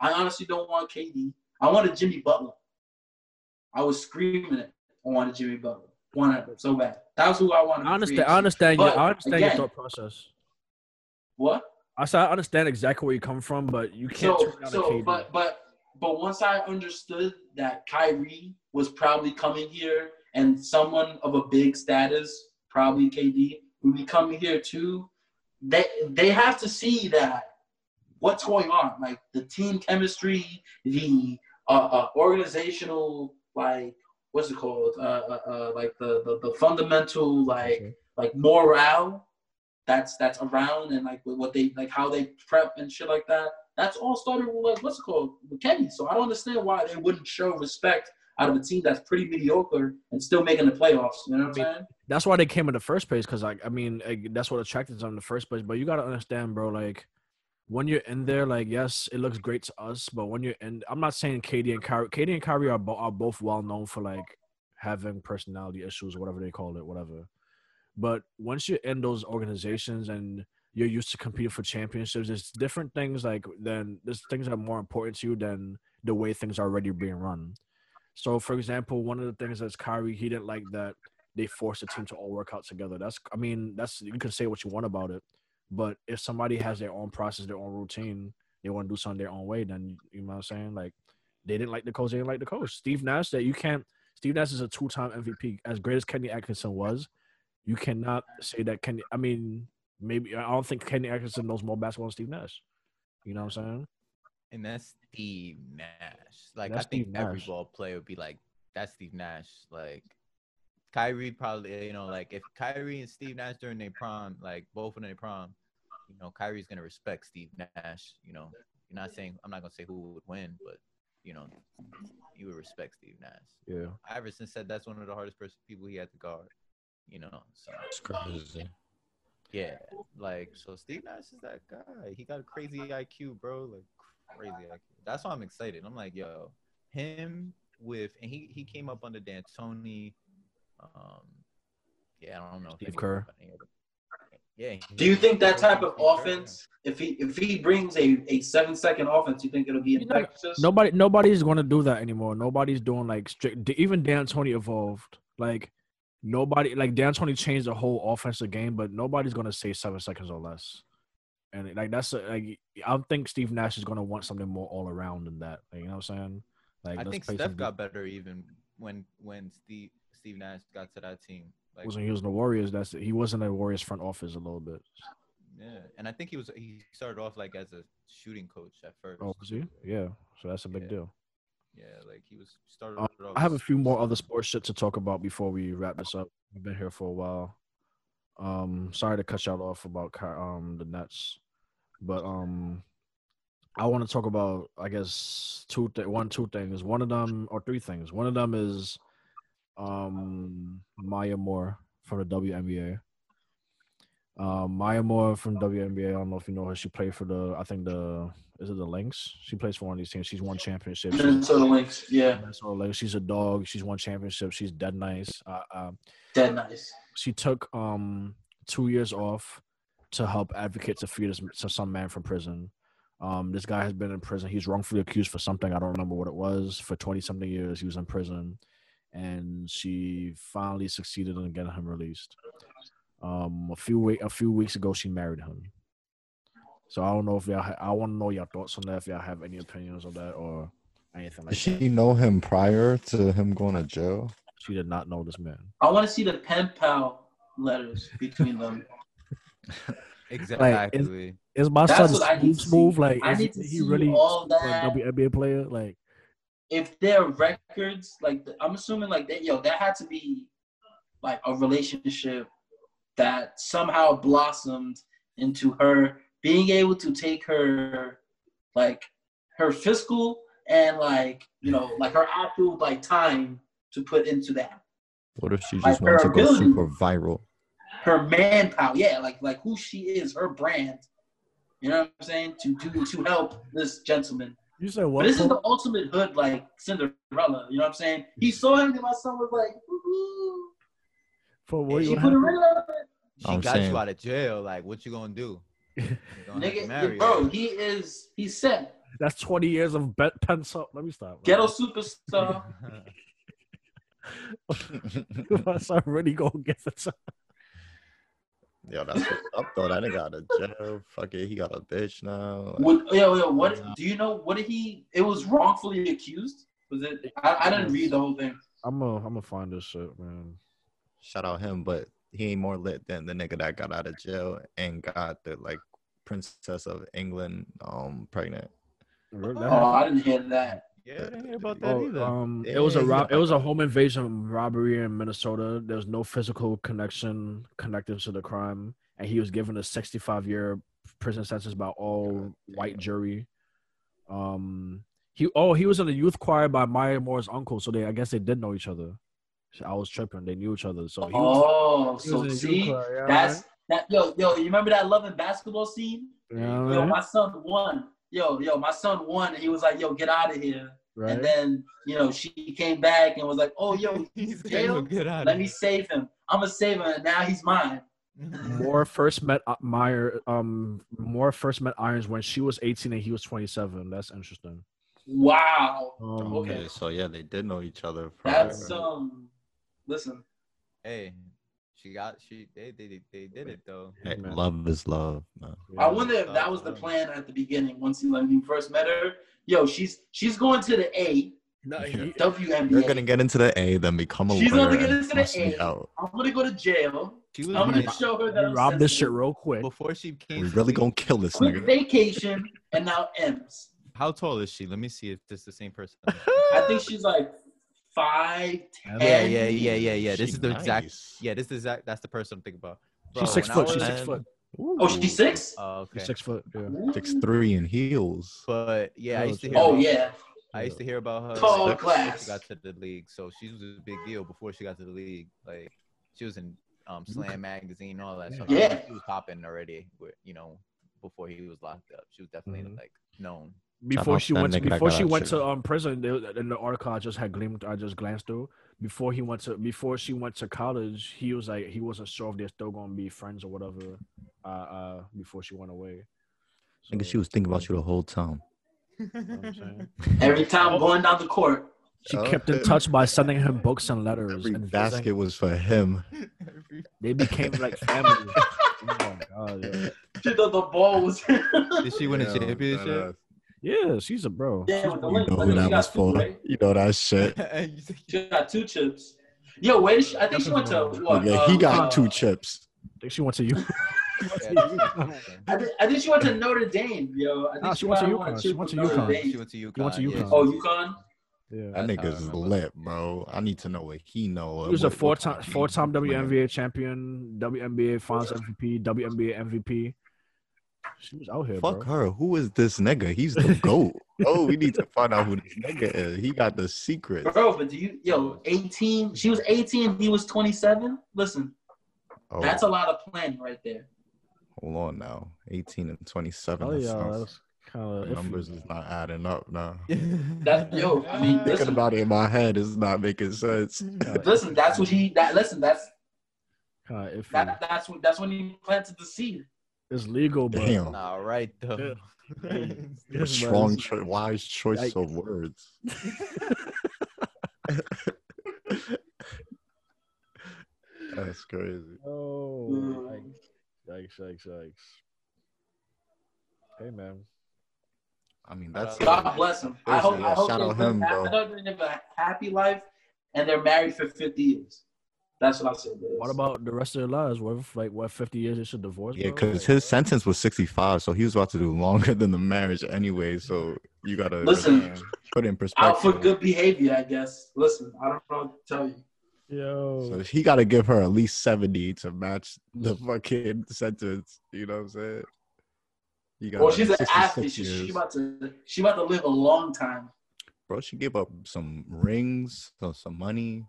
I honestly don't want KD. I wanted Jimmy Butler. I was screaming it. I wanted Jimmy Butler. Wanted him so bad. That's who I wanted. I understand. I understand. Your, I understand again- your thought process. What? I said I understand exactly where you come from, but you can't So, turn down a so, but, but, but once I understood that Kyrie was probably coming here, and someone of a big status, probably KD, would be coming here too, they they have to see that what's going on, like the team chemistry, the uh, uh, organizational, like what's it called, uh, uh, uh, like the, the the fundamental, like Okay. like morale that's that's around and like what they like how they prep and shit like that. That's all started with like what's it called with Kenny. So I don't understand why they wouldn't show respect out of a team that's pretty mediocre and still making the playoffs. You know what I'm saying? that's why they came in the first place. Because like I mean, like, that's what attracted them in the first place. But you gotta understand, bro. Like when you're in there, like yes, it looks great to us. But when you're in, I'm not saying Katie and Kyrie. KD and Kyrie are, bo- are both well known for like having personality issues whatever they call it, whatever. But once you're in those organizations and you're used to competing for championships, there's different things like then there's things that are more important to you than the way things are already being run. So, for example, one of the things that's Kyrie, he didn't like that they forced the team to all work out together. That's, I mean, that's you can say what you want about it, but if somebody has their own process, their own routine, they want to do something their own way, then you know what I'm saying. Like they didn't like the coach, they didn't like the coach. Steve Nash, that you can't. Steve Nash is a two-time MVP. As great as Kenny Atkinson was, you cannot say that Kenny. I mean, maybe I don't think Kenny Atkinson knows more basketball than Steve Nash. You know what I'm saying? and that's Steve Nash. Like That's I think Steve every Nash. ball player would be like, "That's Steve Nash." Like Kyrie probably, you know, like if Kyrie and Steve Nash during their prime, like both in their prime, you know, Kyrie's gonna respect Steve Nash. You know, you're not saying I'm not gonna say who would win, but you know, you would respect Steve Nash. Yeah. Iverson said that's one of the hardest person, people he had to guard. You know, so It's crazy. yeah, like so Steve Nash is that guy. He got a crazy IQ, bro. Like crazy IQ. That's why I'm excited. I'm like, yo, him with and he he came up under D'Antoni. Um, yeah, I don't know. Steve Kerr. got any other- Yeah. Do you think that type of offense, if he if he brings a, a seven second offense, you think it'll be You know, infectious? Nobody, nobody's going to do that anymore. Nobody's doing like strict. Even D'Antoni evolved. Like nobody, like D'Antoni changed the whole offensive game, but nobody's going to say seven seconds or less. And like that's a, like I don't think Steve Nash is going to want something more all around than that. Like, you know what I'm saying? Like I think play Steph got better even when when Steve Steve Nash got to that team. Like wasn't he was in the Warriors. That's he wasn't in the Warriors front office a little bit. yeah, and I think he was he started off like as a shooting coach at first. Oh, was he? Yeah. So that's a big Yeah. deal. Yeah, like he was started Um. I have a few more other sports shit to talk about before we wrap this up. We've been here for a while. Um, sorry to cut y'all off about um the Nets, but um, I want to talk about I guess two th- one two things. One of them or three things. One of them is um Maya Moore from the WNBA. Um, Maya Moore from WNBA. I don't know if you know her. She played for the I think the is it the Lynx? She plays for one of these teams. She's won championships. She's- Minnesota Lynx, yeah, Minnesota Lynx. She's a dog. She's won championships. She's dead nice. Uh, uh, dead nice. she took um two years off to help advocate to free this, to some man from prison. Um, this guy has been in prison. He's wrongfully accused for something. I don't remember what it was. For twenty something years, he was in prison, and she finally succeeded in getting him released. Um, a few week, a few weeks ago, she married him. So I don't know if y'all. Ha- I want to know your thoughts on that. If y'all have any opinions on that or anything like Did that. she know him prior to him going to jail? She did not know this man. I want to see the pen pal letters between them. Exactly. Is my That's son what I need smooth to smooth? see. Like, I is need to he see really all a that. WNBA player? Like, if their records, like I'm assuming, like that, yo, that had to be like a relationship that somehow blossomed into her being able to take her, like her fiscal and like you know, like her actual like time to put into that. What if she just her wants to go ability. super viral? Her manpower, yeah, like like who she is, her brand. You know what I'm saying? To do to help this gentleman. You said what? But this is the ultimate hood, like Cinderella. You know what I'm saying? He saw him, and my son was like, "Woo-hoo." for what And you she put a ring on it. She I'm got saying- you out of jail. Like, what you gonna do? You gonna Nigga, bro, he is, he's set. That's twenty years of bet pencil. Let me stop. Ghetto superstar. my son really gonna get the time. Yo, that's what's up though. That nigga out of jail. Fuck it, he got a bitch now. Like, What, yo, yo, what, do you know, what did he, it was wrongfully accused? Was it, I, I didn't read the whole thing. I'm gonna I'm gonna find this shit, man. shout out him, but he ain't more lit than the nigga that got out of jail and got the like princess of England um pregnant. Oh, I didn't hear that. Yeah, I didn't hear about that Oh, either. um, it was a Yeah, rob- it was a home invasion robbery in Minnesota. There's no physical connection connected to the crime, and he was given a 65 year prison sentence by all God white damn. jury. Um, he oh he was in the youth choir by Maya Moore's uncle, so they I guess they did know each other. So I was tripping; they knew each other. So he was, Oh, he so the see, choir, yeah, that's, that, yo, yo, you remember that loving basketball scene? right? You know what I Yo, mean? my son won. Yo, yo, my son won. And he was like, yo, get out of here. right? And then, you know, she came back and was like, oh, yo, He's he's jail. get out Let me save him. I'm gonna save him, and now he's mine. Moore first met uh, Meyer. Um, Moore first met Irons when she was 18 and he was 27. That's interesting. Wow. Um, Okay. so yeah, they did know each other. That's um. Listen, Hey, she got she they they they did it though. Hey, love is love. Man. I wonder if that was the plan at the beginning. Once he when you first met her, yo, she's she's going to the A No, Yeah. he- WNBA. They're gonna get into the A, then become a She's lawyer. gonna get into the bust me A. out. I'm gonna go to jail. She was I'm gonna like, show her that he this shit real quick. before she came. We to really the- gonna kill this Quick nigga. vacation and now M's. How tall is she? Let me see if this is the same person. I think she's like five Yeah, yeah, yeah, yeah, yeah, yeah. This She is the exact. Yeah, this is exact. That's the person I'm thinking about. She's six foot. She's six foot. Oh, she's six. Oh, okay. She's six foot. Yeah. Six three in heels. But yeah, I Oh, used to shit. hear. Oh about- yeah. I used to hear about her Tall like, before class. she got to the league. So she was a big deal before she got to the league. Like she was in um, Slam magazine, all that stuff. Yeah. she was popping already. You know, before he was locked up, she was definitely Mhm. like known. Before she went, to, before she went to um prison, they, in the article I just had gleamed, I just glanced through. Before he went to, before she went to college, he was like, he wasn't sure if they're still gonna be friends or whatever. Uh, uh, before she went away. I So, she was thinking about you the whole time. you know what I'm saying? Every time going down the court. She Oh, kept in okay. touch by sending him books and letters. Every and basket visiting. was for him. They became like family. oh my god, yeah. She thought the ball was. Did she win a championship? Badass. Yeah, she's a bro. Yeah, She's with the a link. You know I who think that was two, for. right? You know that shit. She got two chips. Yo, where did she? I think she went to what? yeah, he got uh, two chips. I think she went to you. I, thi- I think she went to Notre Dame, yo. I think Nah, she went to UConn. She went to UConn. She went to UConn. You went to yeah. UConn. Oh, UConn. yeah. That That's how I nigga's lit, bro. I need to know what he know. He was a what- what four-time four-time game he's playing. WNBA champion, WNBA Finals MVP, WNBA MVP. She was out here, Fuck bro. her. Who is this nigga? He's the goat. oh, we need to find out who this nigga is. He got the secret. Bro, but do you, yo, 18, she was 18, he was 27. Listen, Oh, that's a lot of planning right there. hold on now. 18 and 27. Oh yeah, that's kind the of numbers is not adding up now. That, yo, I mean, Thinking listen, about it in my head is not making sense. listen, that's what he, that, listen, that's, kind of iffy. that, that's what, that's when he planted the seed. It's legal, but Damn. Nah, right though. A Yes, strong, but cho- wise choice Like- of words. That's crazy. Oh, Mm. yikes, yikes, yikes. Hey man, I mean, that's God bless him. I hope, yeah, I hope shout they out him, bro. hope they live a happy life and they're married for 50 years. That's what I said. it is. What about the rest of their lives? What if like what fifty years they should divorce? Yeah, because Like, his sentence was 65, so he was about to do longer than the marriage anyway. So you gotta Listen, put it in perspective. out for good behavior, I guess. Listen, I don't know what to tell you. Yo, So he got to give her at least 70 to match the fucking sentence. You know what I'm saying? You got Well, she's an athlete. She, she about to she about to live a long time. Bro, she gave up some rings, some, some money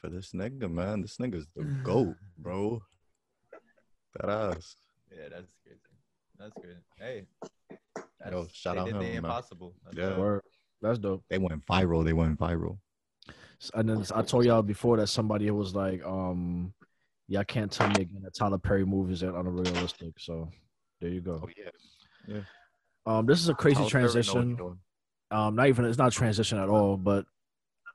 for this nigga, man. This nigga's the GOAT, bro. That ass. Yeah, that's crazy. That's crazy. Hey, that's, Yo, shout they out did him, the man. impossible. That's Yeah. dope. that's dope. They went viral. They went viral. And then I told y'all before that somebody was like, um, "Yeah, I can't tell me again that Tyler Perry movies are unrealistic." So there you go. Oh, yeah. yeah. Um, this is a crazy Tyler Perry know what he transition. Um, not even it's not a transition at all, but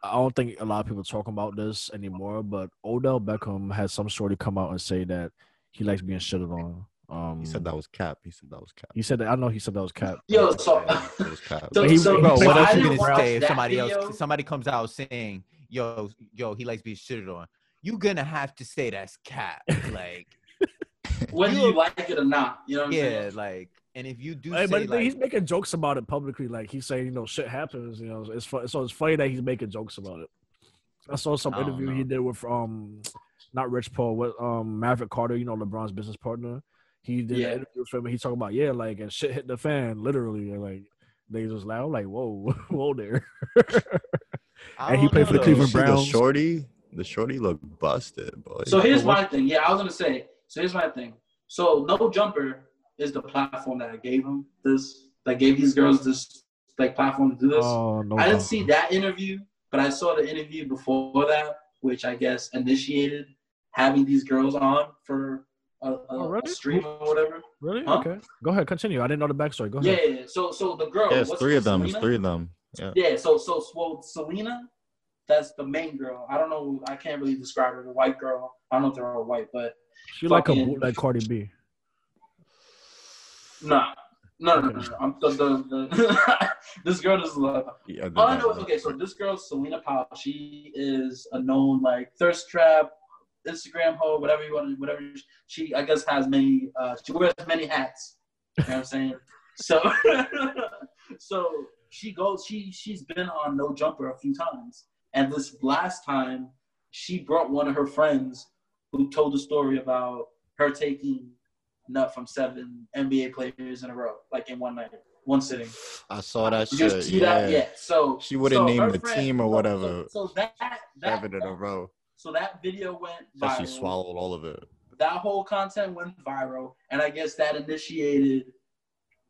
I don't think a lot of people talk about this anymore. But Odell Beckham had some sort of come out and say that he likes being shitted on. Um, He said that was cap. He said that was cap. He said that. I know he said that was cap. Yo, so Yeah, it was cap. So- But he- so- bro, what I else you gonna say if somebody video. else somebody comes out saying, "Yo, yo, he likes being shitted on"? You're gonna have to say that's cap. Like, whether you like it or not, you know what I'm yeah, saying? like, and if you do Hey, say but like, he's making jokes about it publicly. Like he's saying, you know, shit happens. You know, it's fun. So it's funny that he's making jokes about it. I saw some I don't interview he did with um, not Rich Paul, with um Maverick Carter. You know, LeBron's business partner. He did Yeah. an interview with him. And he talking about yeah, like and shit hit the fan literally. And like they just loud, like whoa, whoa there. And he don't played for the know. Cleveland Browns. the shorty, the shorty looked busted, boy. So here's my thing. Yeah, I was gonna say. So here's my thing. So no jumper is the platform that I gave him this, that gave these girls this like platform to do this. Oh no! I didn't doubt. see that interview, but I saw the interview before that, which I guess initiated having these girls on for a, a, Oh, really? a stream or whatever. Really? Huh? Okay. Go ahead. Continue. I didn't know the backstory. Go ahead. yeah, yeah. So so the girl. yeah, it's what's three of them. It's three of them. Yeah. Yeah, so so well, Selena, that's the main girl. I don't know. I can't really describe her. The white girl. I don't know if they're all white, but She like a like bootleg Cardi B. nah. No, no, no, no. I'm the, the, the this girl is uh, yeah all I know is okay. So this girl, Selena Powell, she is a known like thirst trap, Instagram hoe, whatever you want, to whatever. She I guess has many. Uh, she wears many hats. You know what I'm saying? So, so she goes. She she's been on No Jumper a few times, and this last time she brought one of her friends who told a story about her taking nut from seven NBA players in a row, like in one night, one sitting. I saw that Did shit. yeah. Yeah. So She wouldn't so name the friend- team or whatever. So, so that that Seven in a row. so that video went viral. she swallowed all of it. That whole content went viral, and I guess that initiated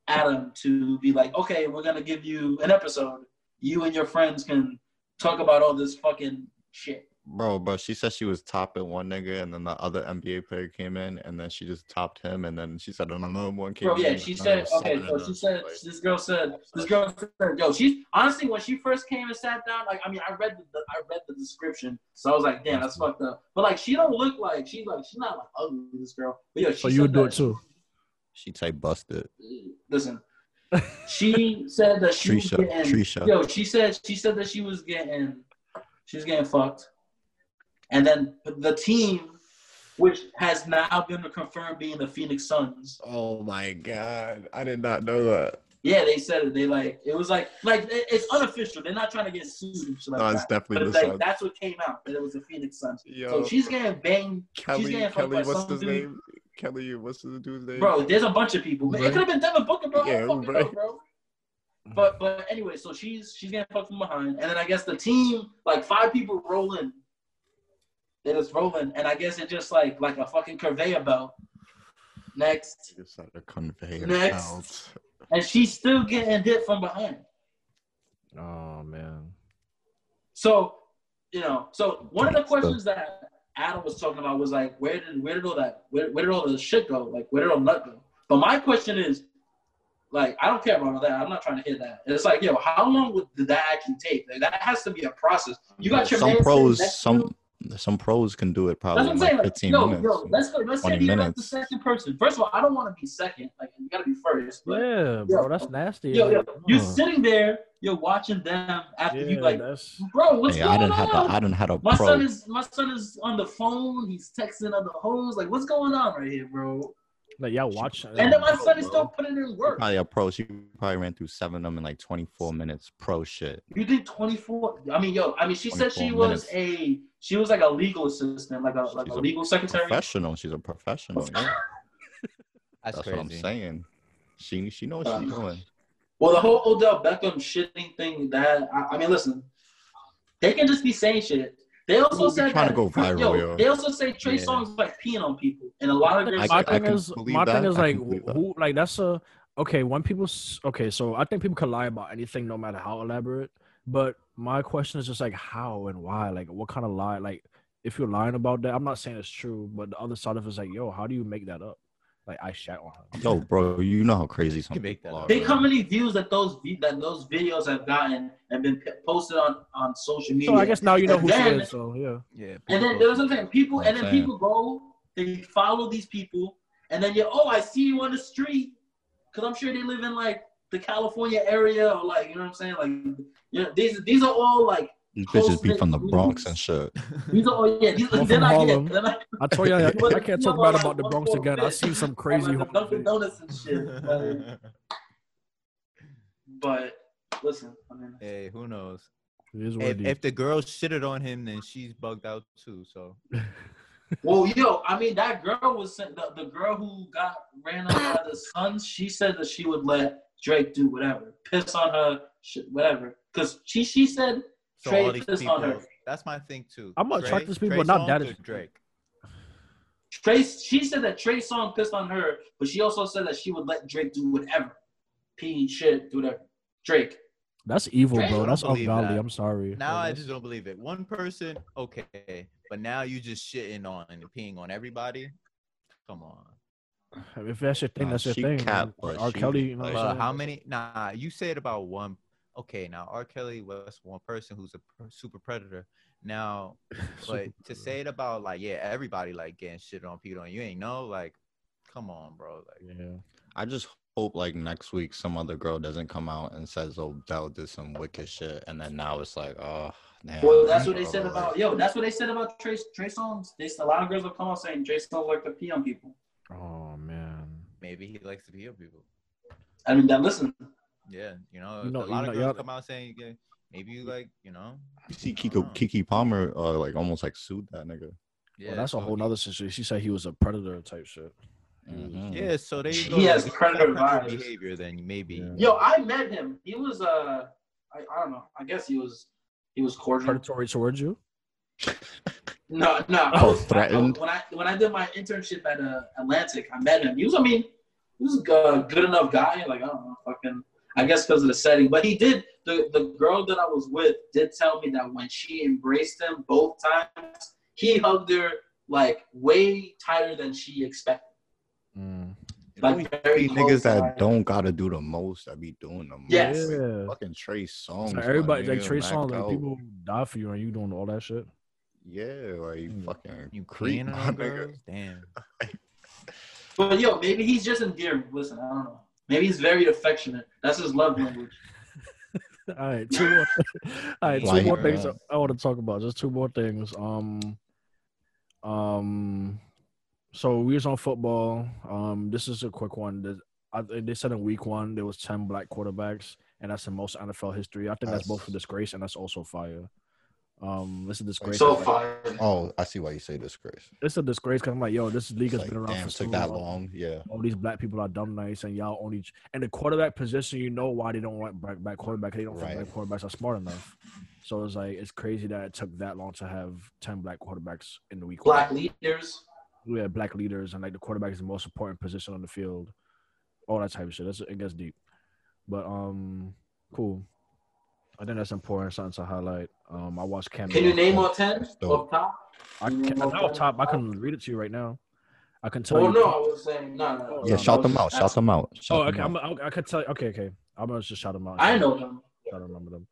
Adam to be like, okay, we're gonna give you an episode. You and your friends can talk about all this fucking shit. Bro, but she said she was topping one nigga, and then the other NBA player came in, and then she just topped him, and then she said another one came Bro, yeah, and she said, okay, so she said, Like, this girl said, this girl said, yo, she's honestly when she first came and sat down, like, I mean, I read the, I read the description, so I was like, damn, that's mm-hmm. fucked up. But like, she don't look like she's like, she's not like ugly, this girl. But yo, she So you would do it too. She type busted. listen. She said that she was Trisha, getting Trisha. yo. She said she said that she was getting she was getting fucked, and then the team, which has now been confirmed being the Phoenix Suns. Oh my god, I did not know that. Yeah, they said it. They like it was like like it's unofficial. They're not trying to get sued. Like No, it's that. definitely But the like, Suns. that's what came out that it was the Phoenix Suns. Yo, so she's getting banged. Kelly, getting Kelly, by what's his dude. name? Kelly, what's the dude's name? Bro, there's a bunch of people. It could have been Devin Booker, bro. Yeah, right. know, bro. But but anyway, so she's she's getting fucked from behind, and then I guess the team, like five people roll in. They just roll in, and I guess it just like like a fucking conveyor belt. Next, It's like a conveyor Next. belt. and she's still getting hit from behind. Oh man. So, you know, so one of the questions that Adam was talking about was like, where did where did all that where, where did all the shit go? Like, where did all nut go? But my question is, like, I don't care about all that. I'm not trying to hear that. It's like, yo, how long would, did that actually take? Like, that has to be a process. You got your some pros, some. Some pros can do it probably. That's what I'm in saying. like Like, 15 yo, minutes. yo, let's go. Let's say 20 you're like the second person. First of all, I don't want to be second. Like, You gotta be first. But Yeah, bro, that's nasty. yo, yo, Like, you're sitting there, you're watching them after yeah, you like, that's bro, what's Hey, I going didn't on? to. I didn't had a my pro. son is my son is on the phone. He's texting other hoes. Like, what's going on right here, bro? Like y'all watch. And then my son is still putting in work. Probably a pro. She probably ran through seven of them in like 24 minutes. Pro shit. You did 24. I mean, yo, I mean, she said she 24 was a she was like a legal assistant, like a like She's a a legal secretary. Professional. She's a professional. Yeah. That's, That's crazy. what I'm saying. She she knows Uh, what she's doing. Well, the whole Odell Beckham shitting thing. That I, I mean, listen, they can just be saying shit. They also People be said trying that, to go viral, yo, yo. They also say Trey Yeah. Songz like peeing on people, and a lot of girls. my I thing can is, believe my thing that. is I like, can that. who, like that's a okay. When people, okay, so I think people can lie about anything, no matter how elaborate. But my question is just like, how and why? Like, what kind of lie? Like, if you're lying about that, I'm not saying it's true, but the other side of it is like, yo, how do you make that up? Like, I shat on her. Yo, bro, you know how crazy some can make that people up. are, Think bro. how many views that those that those videos have gotten and been posted on on social media. So I guess now you know And who then- she is. So yeah, Yeah. And then people- there's something people, I'm and then people go, they follow these people, and then you, oh, I see you on the street, because I'm sure they live in like the California area or like, you know what I'm saying? Like, you know, these these are all like, These bitches be from the Bronx and shit. these are all, yeah, these I'm they're from not, yeah, Harlem. they're I told you I, I can't talk know, bad about the Bronx again. I bit. see some crazy. like, Dunkin' Donuts and shit. Like, but listen, I mean, hey, who knows? videos. It is what If, if the girl shitted on him, then she's bugged out too. So Well, yo, I mean, that girl was the, the girl who got ran over by the Suns. She said that she would let Drake do whatever, piss on her, shit, whatever. Because she she said so Trey all these pissed people. on her. That's my thing too. I'm gonna track these people, Trey not that Songz is- or Drake. Trey. She said that Trey Songz pissed on her, but she also said that she would let Drake do whatever, pee, shit, do whatever. Drake. That's evil, Drake, bro. That's believe ungodly. that. I'm sorry. Now I just don't believe it. One person, okay, but now you just shitting on and peeing on everybody. Come on. If that's your thing, Nah, that's your thing. cap, R. she- Kelly, you know what like- I'm But how many? Nah, you said about one. Okay, now R. Kelly was one person who's a pr- super predator. Now, but to say it about like yeah, everybody like getting shit on, peed on, you ain't know like, come on, bro. Like, yeah. I just hope like next week some other girl doesn't come out and says oh Dell did some wicked shit, and then now it's like oh damn. Well, that's what they said about yo. That's what they said about Trey Trey Songz. They a lot of girls have come out saying Trey Songz like to pee on people. Oh man. maybe he likes to pee on people. I mean, that listen, Yeah, you know, You know- a lot of y'all- girls come out saying yeah, maybe you like, you know. You see Kiko know. Keke Palmer uh, like almost like sued that nigga. Yeah, well, that's a whole he- nother situation. She said he was a predator type shit. Mhm. Yeah, so there you go. He has If he's predator got vibes. behavior. Then maybe. Yeah. yo, I met him. He was uh, I, I don't know. I guess he was he was cordial. Predatory towards you. No, no. I Oh, was, threatened? I, when I when I did my internship at uh, Atlantic, I met him. He was, I mean, he was a good, good enough guy. Like I don't know, fucking. I guess because of the setting, but he did. The the girl that I was with did tell me that when she embraced him both times, he hugged her like way tighter than she expected. Mm. Like very These close. niggas that like- don't gotta do the most that be doing the most. Yes. Yeah. Fucking Trey Songz. So everybody like nigga, Trey back Songz, like people die for you and you doing all that shit. Yeah, like Mm. fucking You creep, peeing my on nigga. girls? Damn. But yo, maybe he's just endearing. Listen, I don't know. Maybe he's very affectionate. That's his love language. All right, two more. all right, two Like, more things uh, I want to talk about. Just two more things. Um, um, so we was on football. Um, this is a quick one. There's- I, they said in week one there was ten black quarterbacks, and that's the most NFL history. I think that's, both a disgrace and that's also fire. Um, it's a disgrace. So Like. Oh, I see why you say disgrace. It's a disgrace because I'm like, yo, this league has Like, been around damn, for so took that long. Yeah. all these black people are dumb nice and y'all only and the quarterback position you know why they don't want black, black quarterback they don't Right. think black quarterbacks are smart enough so it's like it's crazy that it took that long to have 10 black quarterbacks in the week Black leaders. we had black leaders and like the quarterback is the most important position on the field all that type of shit That's, it gets deep but um cool I think that's important something to highlight um I watched Cam Can you Newton. name all ten Dope. up top? I Can you can name all not off 10? top I can read it to you right now I can tell Oh you no, I was saying no, no. no Yeah, no, shout I them out. Shout them out. Shout oh them okay out. I'm, I, I could tell You, okay okay I'm gonna just shout them out I know them. I don't remember them.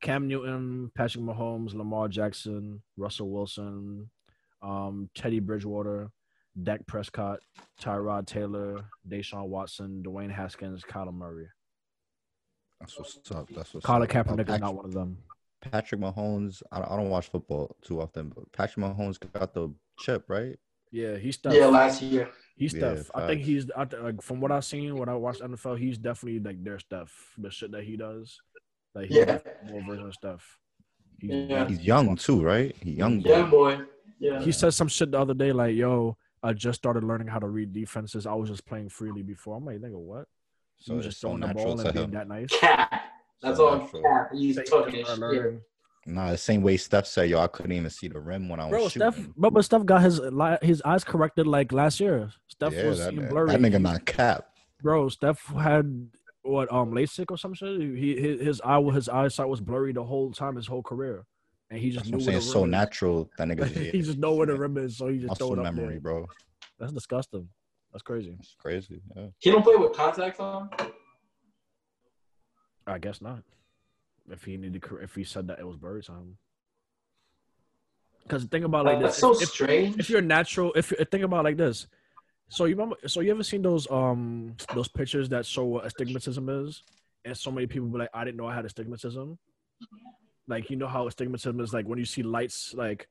Cam Newton, Patrick Mahomes, Lamar Jackson, Russell Wilson, um, Teddy Bridgewater, Dak Prescott, Tyrod Taylor, Deshaun Watson, Dwayne Haskins, Kyler Murray. That's what's up. That's what's Colin up. Kaepernick Uh, is not one of them. Patrick Mahomes. I don't, I don't watch football too often, but Patrick Mahomes got the chip, right? Yeah, he's Steph. Yeah, last year. he's Yeah, Steph. I think he's I, th- like from what I've seen when I watched NFL, he's definitely like their stuff, The shit that he does, like he's Yeah. more version of Steph. He's, Yeah. He's young too, right? He young boy. Young boy. Yeah. He said some shit the other day like, "Yo, I just started learning how to read defenses. I was just playing freely before." I'm like, "Nigga, what?" So you it's just so throwing the natural ball to and being him. that nice. Cat. That's So all natural. cat. He's Say he talking just his started shit. Nah, the same way Steph said, yo, I couldn't even see the rim when I was Bro, shooting. Steph, but, but Steph got his li- his eyes corrected like last year. Steph yeah, was that, blurry. that nigga not cap. Bro, Steph had what um LASIK or some shit. He his, his eye his eyesight was blurry the whole time, his whole career, and he just That's knew what I'm where saying. the It's so rim is. natural. That nigga he just know where the rim is, so he just throw it up memory, there. bro. That's disgusting. That's crazy. It's crazy. Yeah. He don't play with contacts on. I guess not. If he needed, cor- if he said that it was blurry time. Because think about it like That's this. so if, if, strange. if you're natural, if you think about it like this, so you remember, so you ever seen those um those pictures that show what astigmatism is, and so many people be like, I didn't know I had astigmatism. Like you know how astigmatism is like when you see lights, like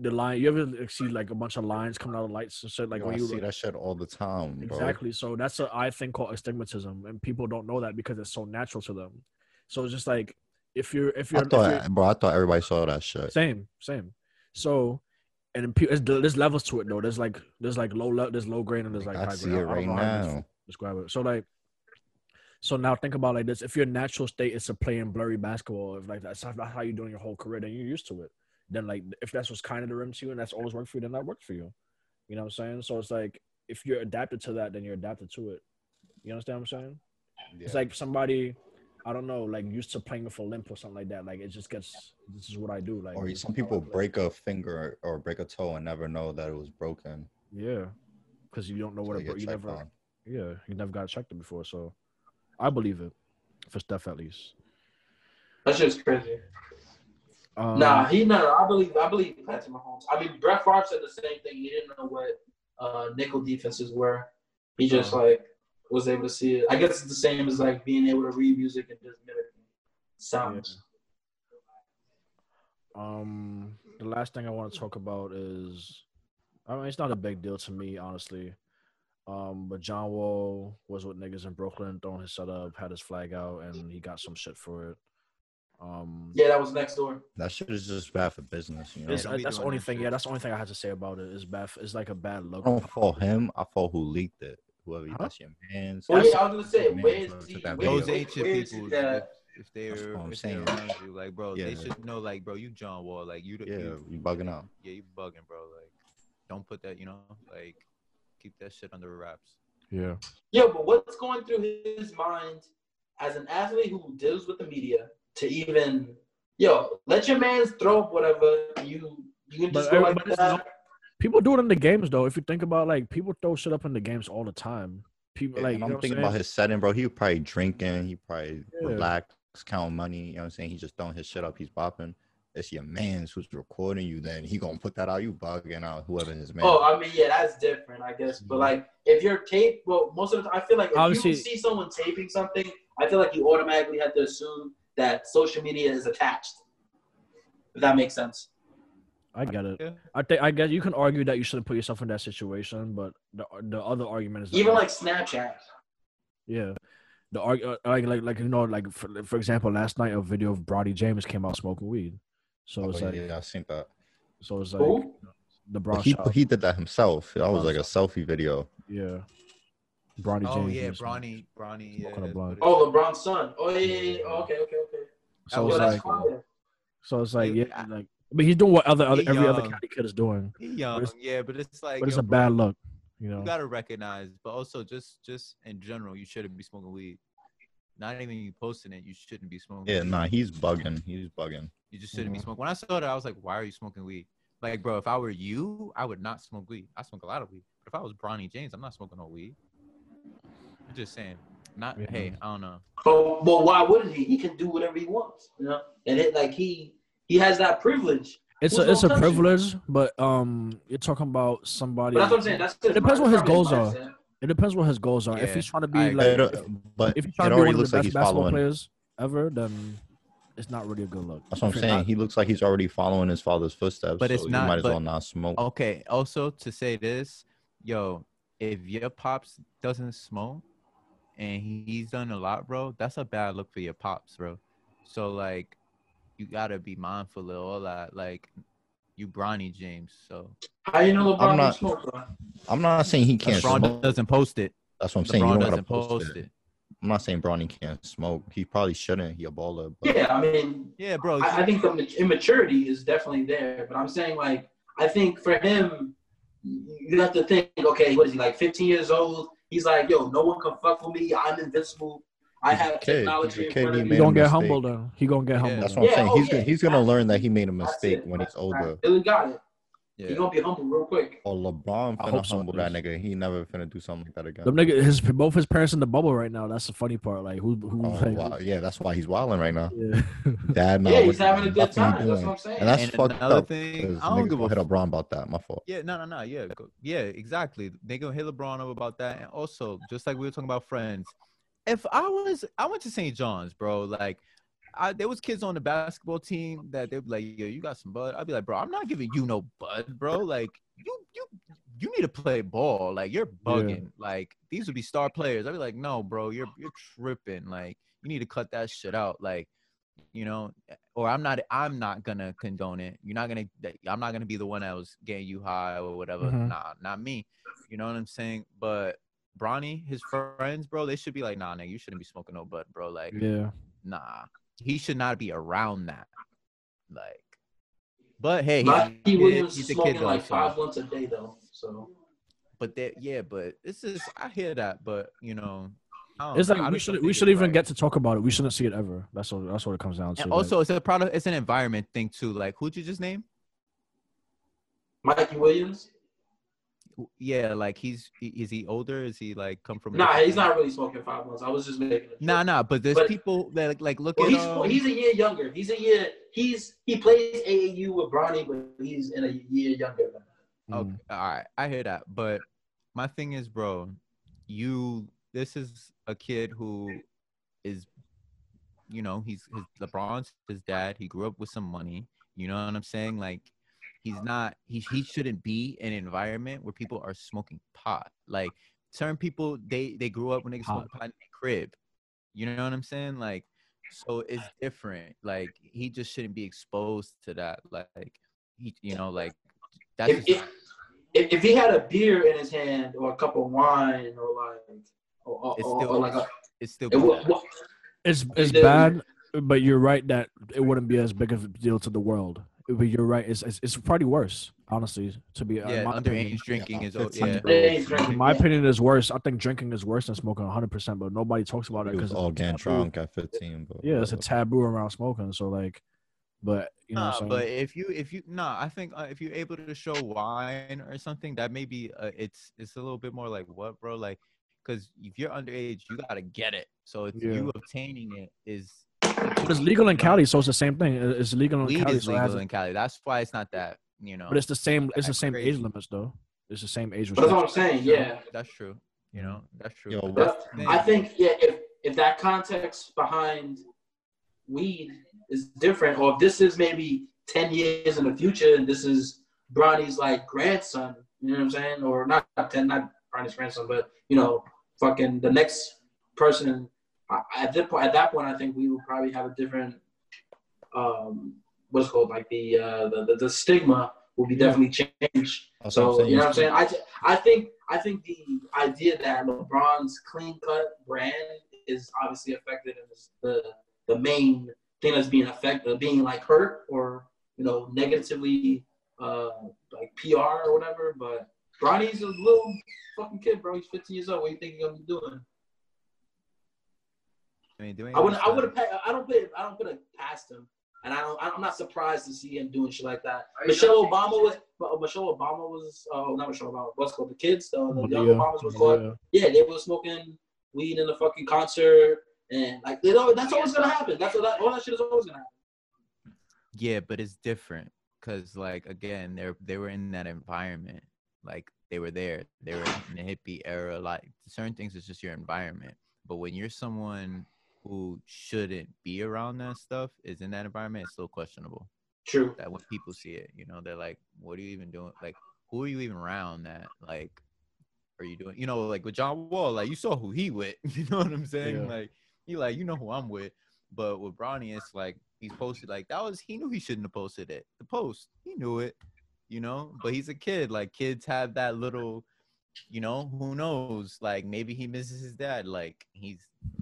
the line. You ever see like a bunch of lines coming out of lights and shit? Like Yo, when I you see that shit all the time, bro. Exactly. So that's a I think called astigmatism, and people don't know that because it's so natural to them. So it's just like if you're if you're, if you're bro, I thought everybody saw that shit. same same. So and pe- there's levels to it though. There's like there's like low level, there's low grade, and there's like I high see grade. it I right know how to now. Describe it. So like. So now think about like this: if your natural state is to play in blurry basketball, if like that's how, that's how you're doing your whole career, then you're used to it. Then like if that's what's kind of the rim to you and that's always worked for you, then that works for you. You know what I'm saying? So it's like if you're adapted to that, then you're adapted to it. You understand what I'm saying? It's like somebody, I don't know, like used to playing with a limp or something like that. Like it just gets, this is what I do. Like or some people break a finger or break a toe and never know that it was broken. Yeah, because you don't know So what it, bro- you never, on. yeah, you never got checked it before. So I believe it for Steph at least. That's just crazy. Um, nah, he no. I believe. I believe Patrick Mahomes. I mean, Brett Favre said the same thing. He didn't know what uh, nickel defenses were. He just Uh-huh. like was able to see it. I guess it's the same as like being able to read music and just mimic sounds. Um, the last thing I want to talk about is, I mean, it's not a big deal to me, honestly. Um, but John Wall was with niggas in Brooklyn, throwing his setup, had his flag out, and he got some shit for it. Um, Yeah, that was next door. That shit is just bad for business, you know. it's, don't that's the only thing. shit. Yeah, that's the only thing I had to say about it. Is bad. It's like a bad look. I don't fault him. I fault who leaked it. Whoever Huh? that's your man. Well, yeah, I was gonna say, where's took he? that where- Those where- ancient where's people, that- if, if they're That's I'm if they're saying. around you, like bro, they should know, like bro, you John Wall, like you, Yeah, you, you bugging out. yeah, you bugging, bro. Like, don't put that, you know, like keep that shit under wraps. Yeah. Yeah, but what's going through his mind as an athlete who deals with the media to even, yo, let your man throw up whatever you you can just But go like everybody's that. People do it in the games though. If you think about like people throw shit up in the games all the time. People like you I'm know what thinking saying? about his setting, bro. He was probably drinking. He probably Yeah. relaxed, counting money. You know what I'm saying? He's just throwing his shit up. He's bopping. It's your man's who's recording you. Then he gonna put that out. You bugging out whoever his man. Oh, I mean, yeah, that's different, I guess. But mm-hmm. like, if you're tape, well, most of the time, I feel like if Obviously- you see someone taping something, I feel like you automatically have to assume that social media is attached. If that makes sense. I get it. Yeah. I think I guess you can argue that you shouldn't put yourself in that situation, but the the other argument is Even like Snapchat. yeah, the arg- uh, like like like you know like for, for example, last night a video of Bronny James came out smoking weed, so Oh, it's like yeah, I seen that. so it's like Who? the But Brown he shot, he did that himself. That was like a selfie video. yeah, Bronny Oh James. yeah, was- Bronny, Bronny. Yeah, Smoking a that's blunt. what it Oh, LeBron's son. Oh, yeah, yeah, yeah. Oh, okay, okay, okay. So it's Yo, was that's like fire. so it's like He- yeah, like but he's doing what other, other He every other county kid is doing, He young, it's- yeah, but it's like, but it's yo, a bro, bad look, you know. You gotta recognize, but also just just in general, you shouldn't be smoking weed. Not even you posting it, you shouldn't be smoking. Yeah, weed. nah, he's bugging. He's bugging. You just shouldn't be Mhm. smoking. When I saw that, I was like, why are you smoking weed? Like, bro, if I were you, I would not smoke weed. I smoke a lot of weed. But if I was Bronny James, I'm not smoking no weed. I'm just saying. Not Yeah. hey, I don't know. But, but why wouldn't he? He can do whatever he wants, you know. And it like he he has that privilege. It's Who's a it's a gonna you? privilege, but um, you're talking about somebody. But that's what I'm saying. That's It depends what his goals are. mindset. It depends what his goals are. if he's trying to be agree. like, but if he's trying to be one of the best he's basketball following. players ever, then it's not really a good look. That's what I'm If saying. not- He looks like he's already following his father's footsteps. But it's not- You might as but- well not smoke. Okay. Also, to say this, yo, if your pops doesn't smoke and he's done a lot, bro, that's a bad look for your pops, bro. So like, you gotta be mindful of all that. Like, you Bronny James, so How you know LeBron I'm don't smoke, bro? I'm not saying he can't LeBron smoke. doesn't post it. That's what I'm saying. You LeBron don't gotta doesn't post, post it. it. I'm not saying Bronny can't smoke. He probably shouldn't. He a baller. But Yeah, I mean, Yeah, bro. I, I think the immaturity is definitely there. But I'm saying, like, I think for him, you have to think, okay, what is he like? 15 years old. He's like, yo, no one can fuck with me. I'm invincible. I have kid. technology He's kid. He of He me. made a gonna get mistake. humble then. He gonna get Yeah. humble. that's what I'm Yeah, saying. oh, he's yeah, gonna, he's gonna learn that he made a mistake when he's older. Billy got it. Yeah. He's gonna be humble real quick. Oh, LeBron I finna hope so, humble that nigga. He never finna do something like that again. Them nigga, his both his parents in the bubble right now. That's the funny part. Like who who Oh like, wow, yeah, that's why he's wilding right now. yeah. Dad, not Yeah, he's having a good time. That's what I'm saying. And that's And fucked another up. thing, 'cause I don't give gonna a hit LeBron about that. My fault. Yeah, no, no, no. Yeah, yeah, exactly. They gonna hit LeBron up about that, and also just like we were talking about friends. If I was, I went to St. John's, bro. Like, I there was kids on the basketball team that they'd be like, "Yo, you got some bud." I'd be like, "Bro, I'm not giving you no bud, bro. Like, you, you, you need to play ball. Like, you're bugging. Like, these would be star players." I'd be like, "No, bro, you're you're tripping. Like, you need to cut that shit out. Like." You know, or I'm not. I'm not gonna condone it. You're not gonna. I'm not gonna be the one that was getting you high or whatever. Mhm. Nah, not me. You know what I'm saying? But Bronny, his friends, bro, they should be like, nah, nigga, you shouldn't be smoking no bud, bro. Like, yeah. nah, he should not be around that. Like, but hey, he's, Lucky he's, Williams he's is a kid smoking though. like so- five blunts a day though. So but that, yeah, but this is I hear that, but you know, It's like we should we should even right. get to talk about it. We shouldn't see it ever. That's what that's what it comes down to. And like- also, it's a product. It's an environment thing too. Like, who'd you just name? Mikey Williams. Yeah, like he's is he older? Is he like come from? a Nah, he's not really smoking five blunts. I was just making it. Nah, nah, but there's But- people that like, like look Well, at he's um, he's a year younger. He's a year. He's he plays AAU with Bronny, but he's in a year younger than. Okay, Mm. all right, I hear that, but my thing is, bro, you this is a kid who is, you know, he's his LeBron's his dad. He grew up with some money. You know what I'm saying? Like, he's not he he shouldn't be in an environment where people are smoking pot. Like certain people, they they grew up when they smoke pot in their crib. You know what I'm saying? Like, so it's different. Like he just shouldn't be exposed to that. Like he, you know, like that's If, just if, if, if he had a beer in his hand or a cup of wine or like or, or, It's or, still- or like a it's still it, bad. wa- wa- It's it's bad, but you're right that it wouldn't be as big of a deal to the world. But you're right. It's it's, it's probably worse, honestly. To be in yeah, my opinion. underage drinking is 15 yeah. bro. Yeah, drinking. In my Yeah. opinion, is worse. I think drinking is worse than smoking 100. percent But nobody talks about it because all getting drunk at 15. But Yeah, it's a taboo around smoking. So like, but you know, Nah, what I'm but if you if you nah, I think uh, if you're able to show wine or something, that may be uh, it's it's a little bit more like what, bro? Like, because if you're underage, you gotta get it. So it's Yeah. you obtaining it is. But it's legal in Cali, so it's the same thing. It's legal in Weed Cali, is so it has- legal in Cali. That's why it's not that you know. but it's the same. It's the That's same age crazy. limits though. It's the same age But that's what. I'm saying. Yeah. that's true. You know, that's true. Yo, But what- that's the thing. I think yeah, if if that context behind weed is different, or if this is maybe ten years in the future, and this is Bronny's like grandson, you know what I'm saying, or not not ten, not Bronny's grandson, but you know, fucking the next person. I- At that point, at that point, I think we will probably have a different, um, what's it called like the uh, the, the the stigma will be definitely changed. That's So you know what I'm saying. saying? I, I think I think the idea that LeBron's clean cut brand is obviously affected and is the the main thing that's being affected, being like hurt or you know negatively uh like PR or whatever. But Bronny's a little fucking kid, bro. He's 15 years old. What do you think he's gonna be doing? I mean, doing I would I would have I don't put I don't put it past him. And I don't, I'm not surprised to see him doing shit like that. Michelle Obama was, Michelle Obama was, oh, not Michelle Obama, what's called the kids, the, the young Yeah, Obamas was called. yeah. Yeah, they were smoking weed in the fucking concert, and like, you know, that's always gonna happen. That's what that, all that shit is always gonna happen. Yeah, but it's different because like again, they're they were in that environment, like they were there, they were in the hippie era. Like certain things, it's just your environment. But when you're someone who shouldn't be around that stuff, is in that environment, it's still questionable. True. That when people see it, you know, they're like, "What are you even doing? Like, who are you even around? That like, are you doing? You know, like with John Wall, like you saw who he with. You know what I'm saying? Yeah. Like, he like, you know who I'm with. But with Bronny, it's like he's posted like that was he knew he shouldn't have posted it. The post, he knew it, you know. But he's a kid. Like kids have that little, you know, who knows? Like maybe he misses his dad. Like he's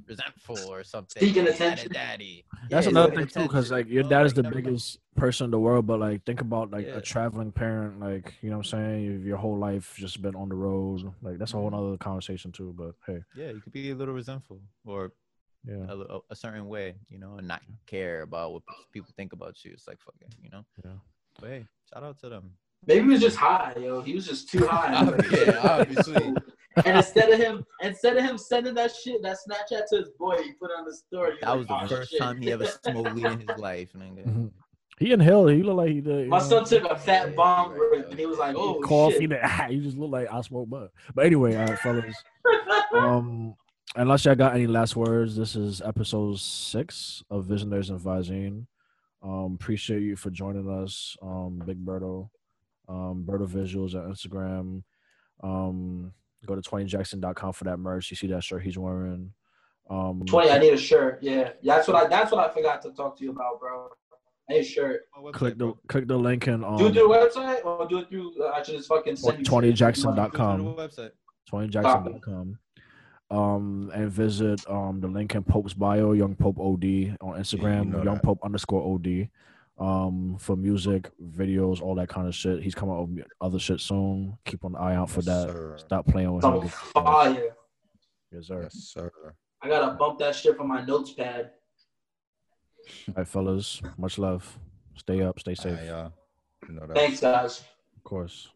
resentful or something. Seeking He had attention. daddy. That's Yeah, another thing too, because like your dad is the biggest person in the world, but like think about like Yeah. a traveling parent, like you know what I'm saying. Your- Your whole life just been on the road, like that's a whole mm-hmm. other conversation too. But hey, Yeah, you could be a little resentful or yeah, a, a certain way, you know, and not care about what people think about you. It's like fucking, you know. Yeah. But hey, shout out to them. Maybe he was just high, yo. He was just too high. Yeah, obviously. And instead of him, instead of him sending that shit, that Snapchat to his boy, he put on the story. That was the "Oh, first shit." time he ever smoked weed in his life, nigga. He inhaled. He looked like he did. My know, son took a fat Yeah, bong rip, and he was like, right. "Oh cough. He, shit!" did- he just looked like I smoked bud. But anyway, all right, fellas. um, unless y'all got any last words, this is episode six of Visionaries and Vizine. Um, appreciate you for joining us, um, Big Berto, um, Berto Visuals on Instagram. Um, go to 20jackson.com for that merch. You see that shirt he's wearing. Um, Twenty. I need a shirt. Yeah, yeah. That's what I. That's what I forgot to talk to you about, bro. I need a shirt. click the click the link in um, Do it through the website or do it through? Uh, I should just fucking send you. 20jackson.com. website. 20jackson.com. Um, and visit um the link in Pope's bio, Young Pope OD on Instagram, know Young that. Pope underscore OD um, for music, videos, all that kind of shit. He's coming out with other shit soon. Keep an eye out for yes, that. Sir. Stop playing with Some him. Fire. Yes, sir. Yes, sir. I gotta bump that shit from my notes pad. All right, fellas. Much love. Stay up. Stay safe. Yeah. Right, you know Thanks, guys. Of course.